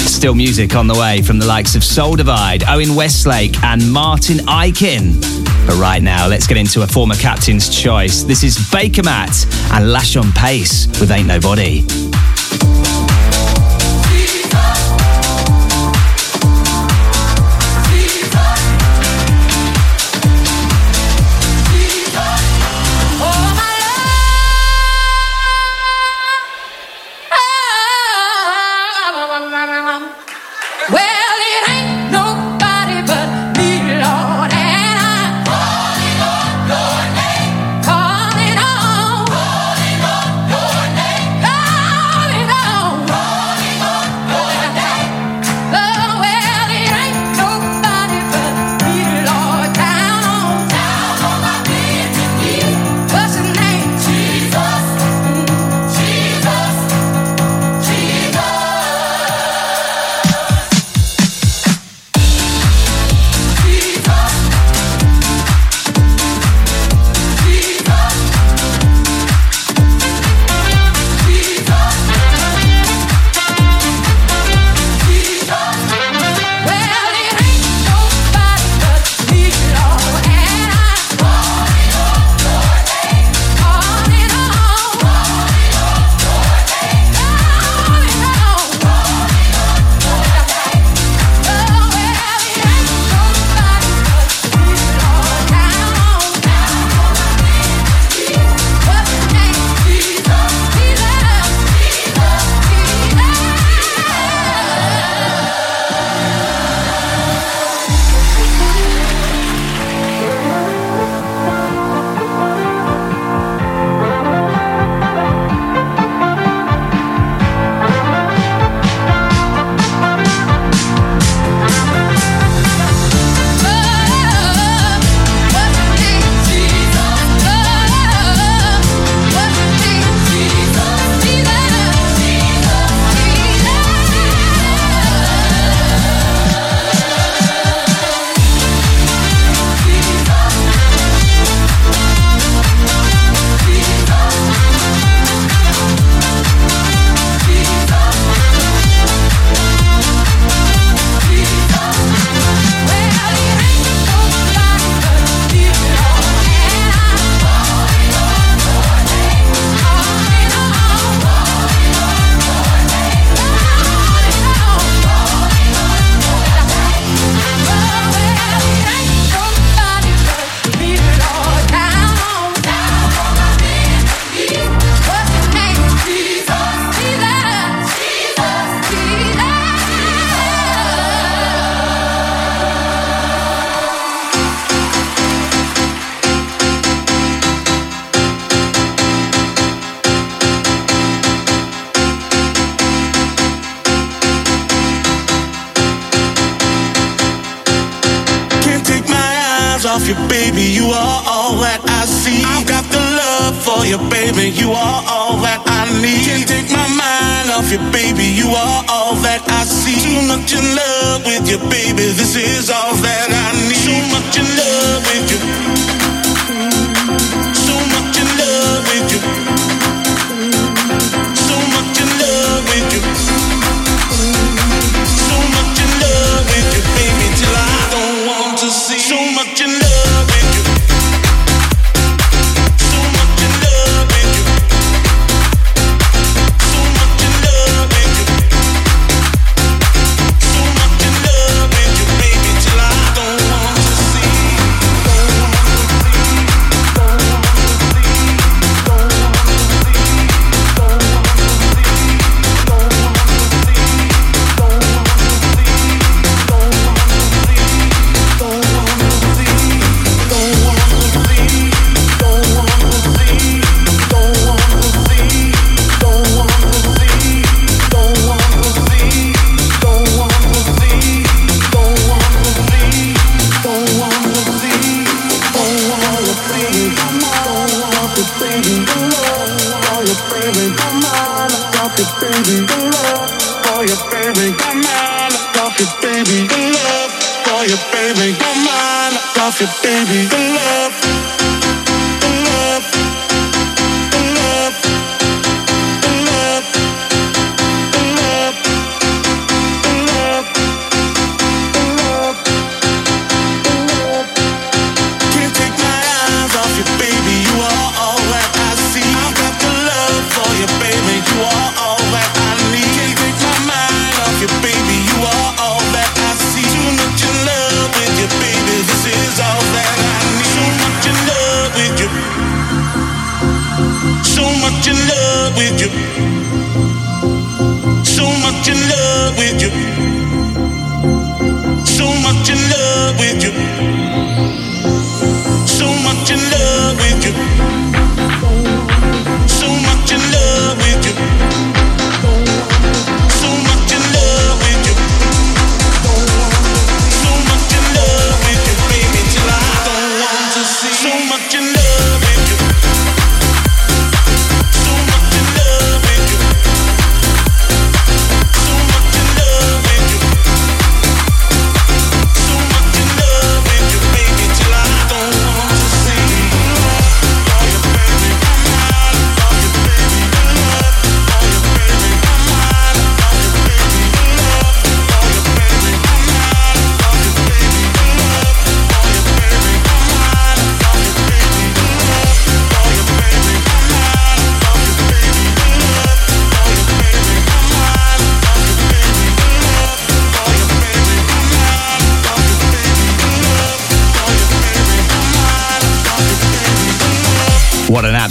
Still music on the way from the likes of Soul Divide, Owen Westlake, and Martin Ikin. But right now, let's get into a former captain's choice. This is Bakermat and Lash on Pace with Ain't Nobody.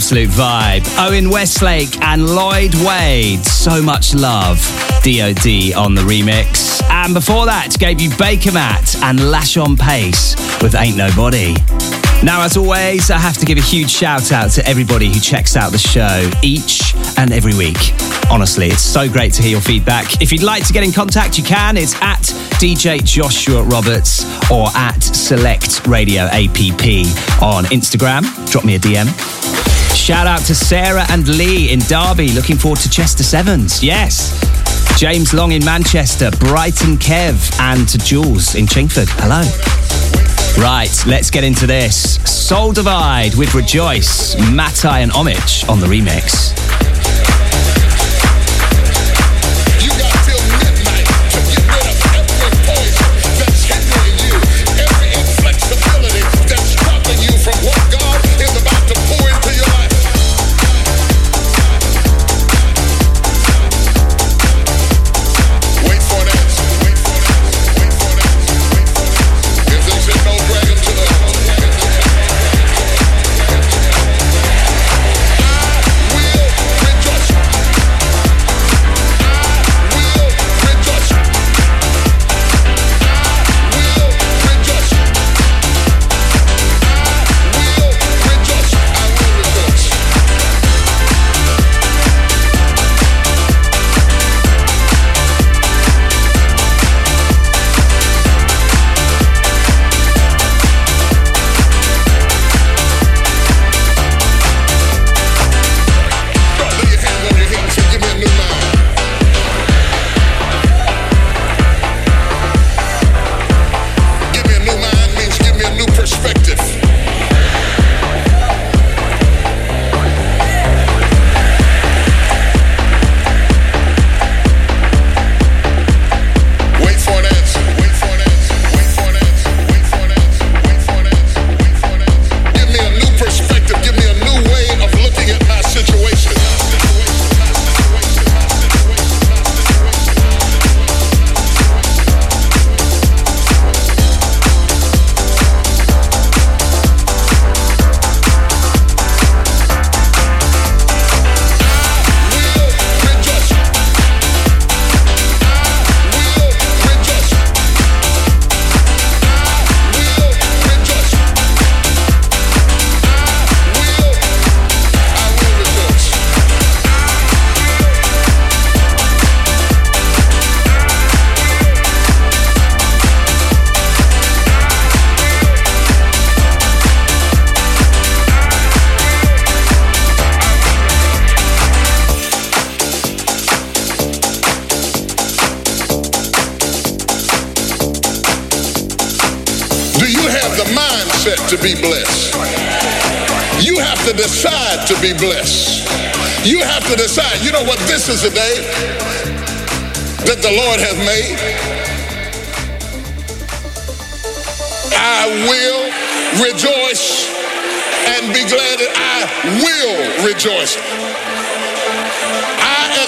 absolute vibe. Owen Westlake and Lloyd Wade. So much love. DOD on the remix. And before that, gave you Bakermat and Lash on Pace with Ain't Nobody. Now, as always, I have to give a huge shout out to everybody who checks out the show each and every week. Honestly, it's so great to hear your feedback. If you'd like to get in contact, you can. It's at DJ Joshua Roberts or at Select Radio APP on Instagram. Drop me a DM. Shout out to Sarah and Lee in Derby. Looking forward to Chester Sevens. Yes. James Long in Manchester, Brighton Kev, and to Jules in Chingford. Hello. Right, let's get into this. Soul Divide with Rejoice, Matai and Homage on the remix. To be blessed. You have to decide to be blessed. You have to decide, you know what, this is a day that the Lord has made. I will rejoice and be glad that I will rejoice.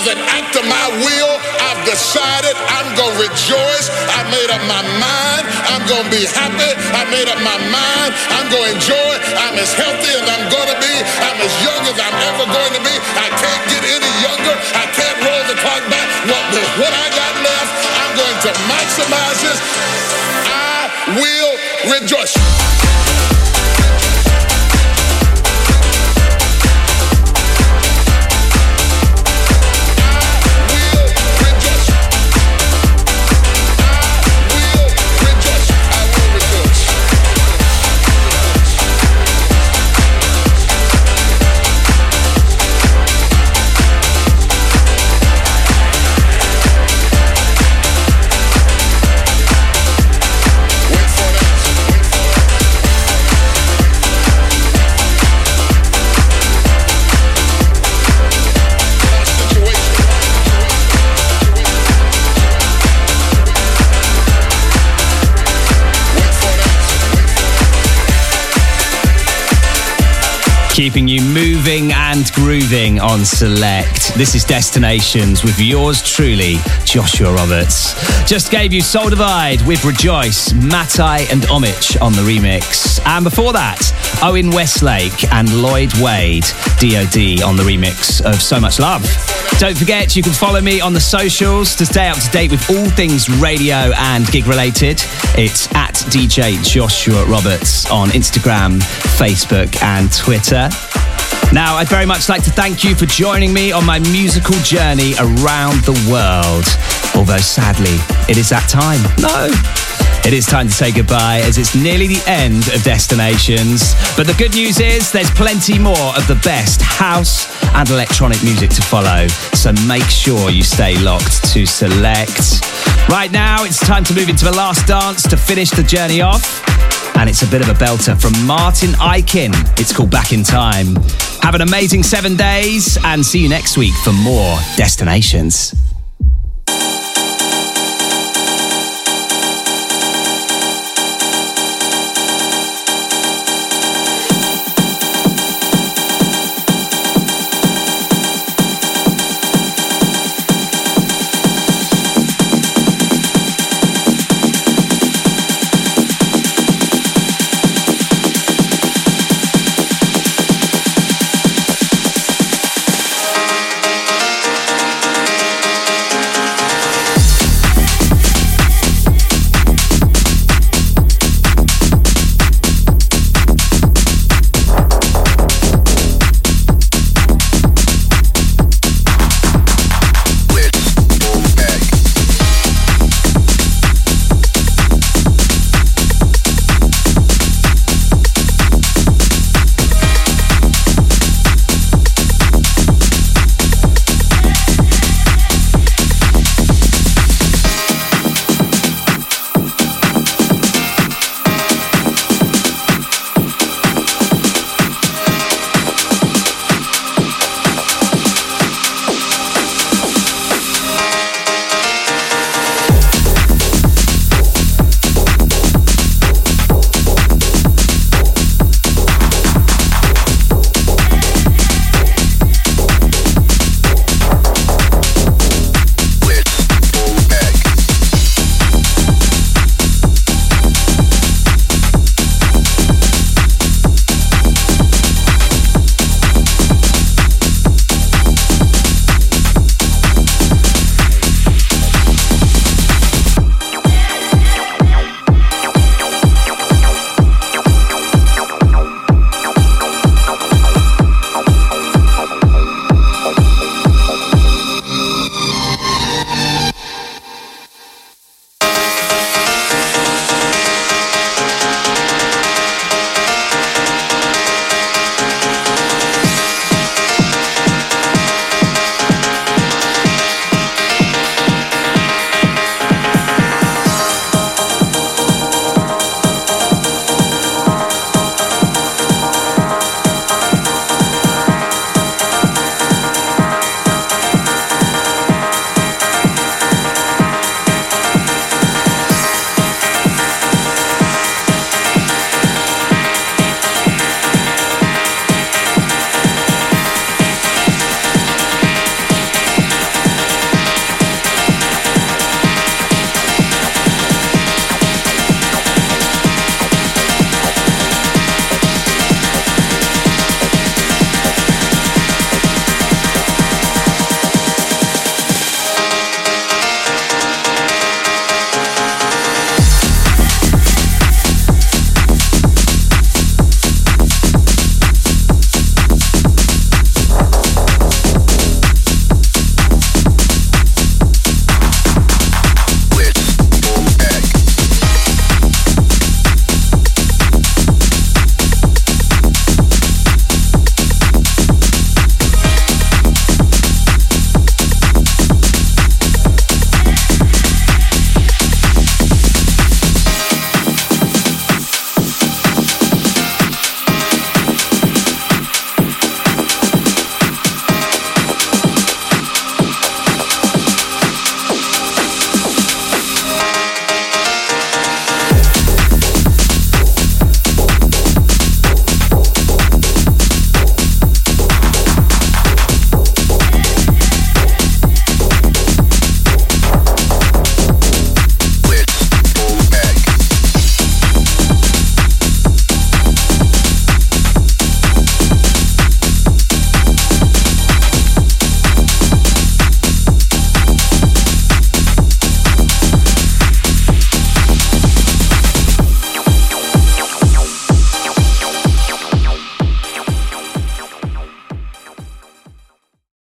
As an act of my will, I've decided I'm going to rejoice. I made up my mind. I'm going to be happy. I made up my mind. I'm going to enjoy. I'm as healthy as I'm going to be. I'm as young as I'm ever going to be. I can't get any younger. I can't roll the clock back. What, what I got left, I'm going to maximize this. I will rejoice. Keeping you moving and grooving on Select. This is Destinations with yours truly, Joshua Roberts. Just gave you Soul Divide with Rejoice, Matai and Omich on the remix. And before that, Owen Westlake and Lloyd Wade, DOD on the remix of So Much Love. Don't forget, you can follow me on the socials to stay up to date with all things radio and gig related. It's at DJ Joshua Roberts on Instagram, Facebook, and Twitter. Now, I'd very much like to thank you for joining me on my musical journey around the world. Although sadly, it is that time. No. It is time to say goodbye as it's nearly the end of Destinations. But the good news is there's plenty more of the best house and electronic music to follow. So make sure you stay locked to Select. Right now, it's time to move into the last dance to finish the journey off. And it's a bit of a belter from Martin Ikin. It's called Back in Time. Have an amazing seven days and see you next week for more Destinations.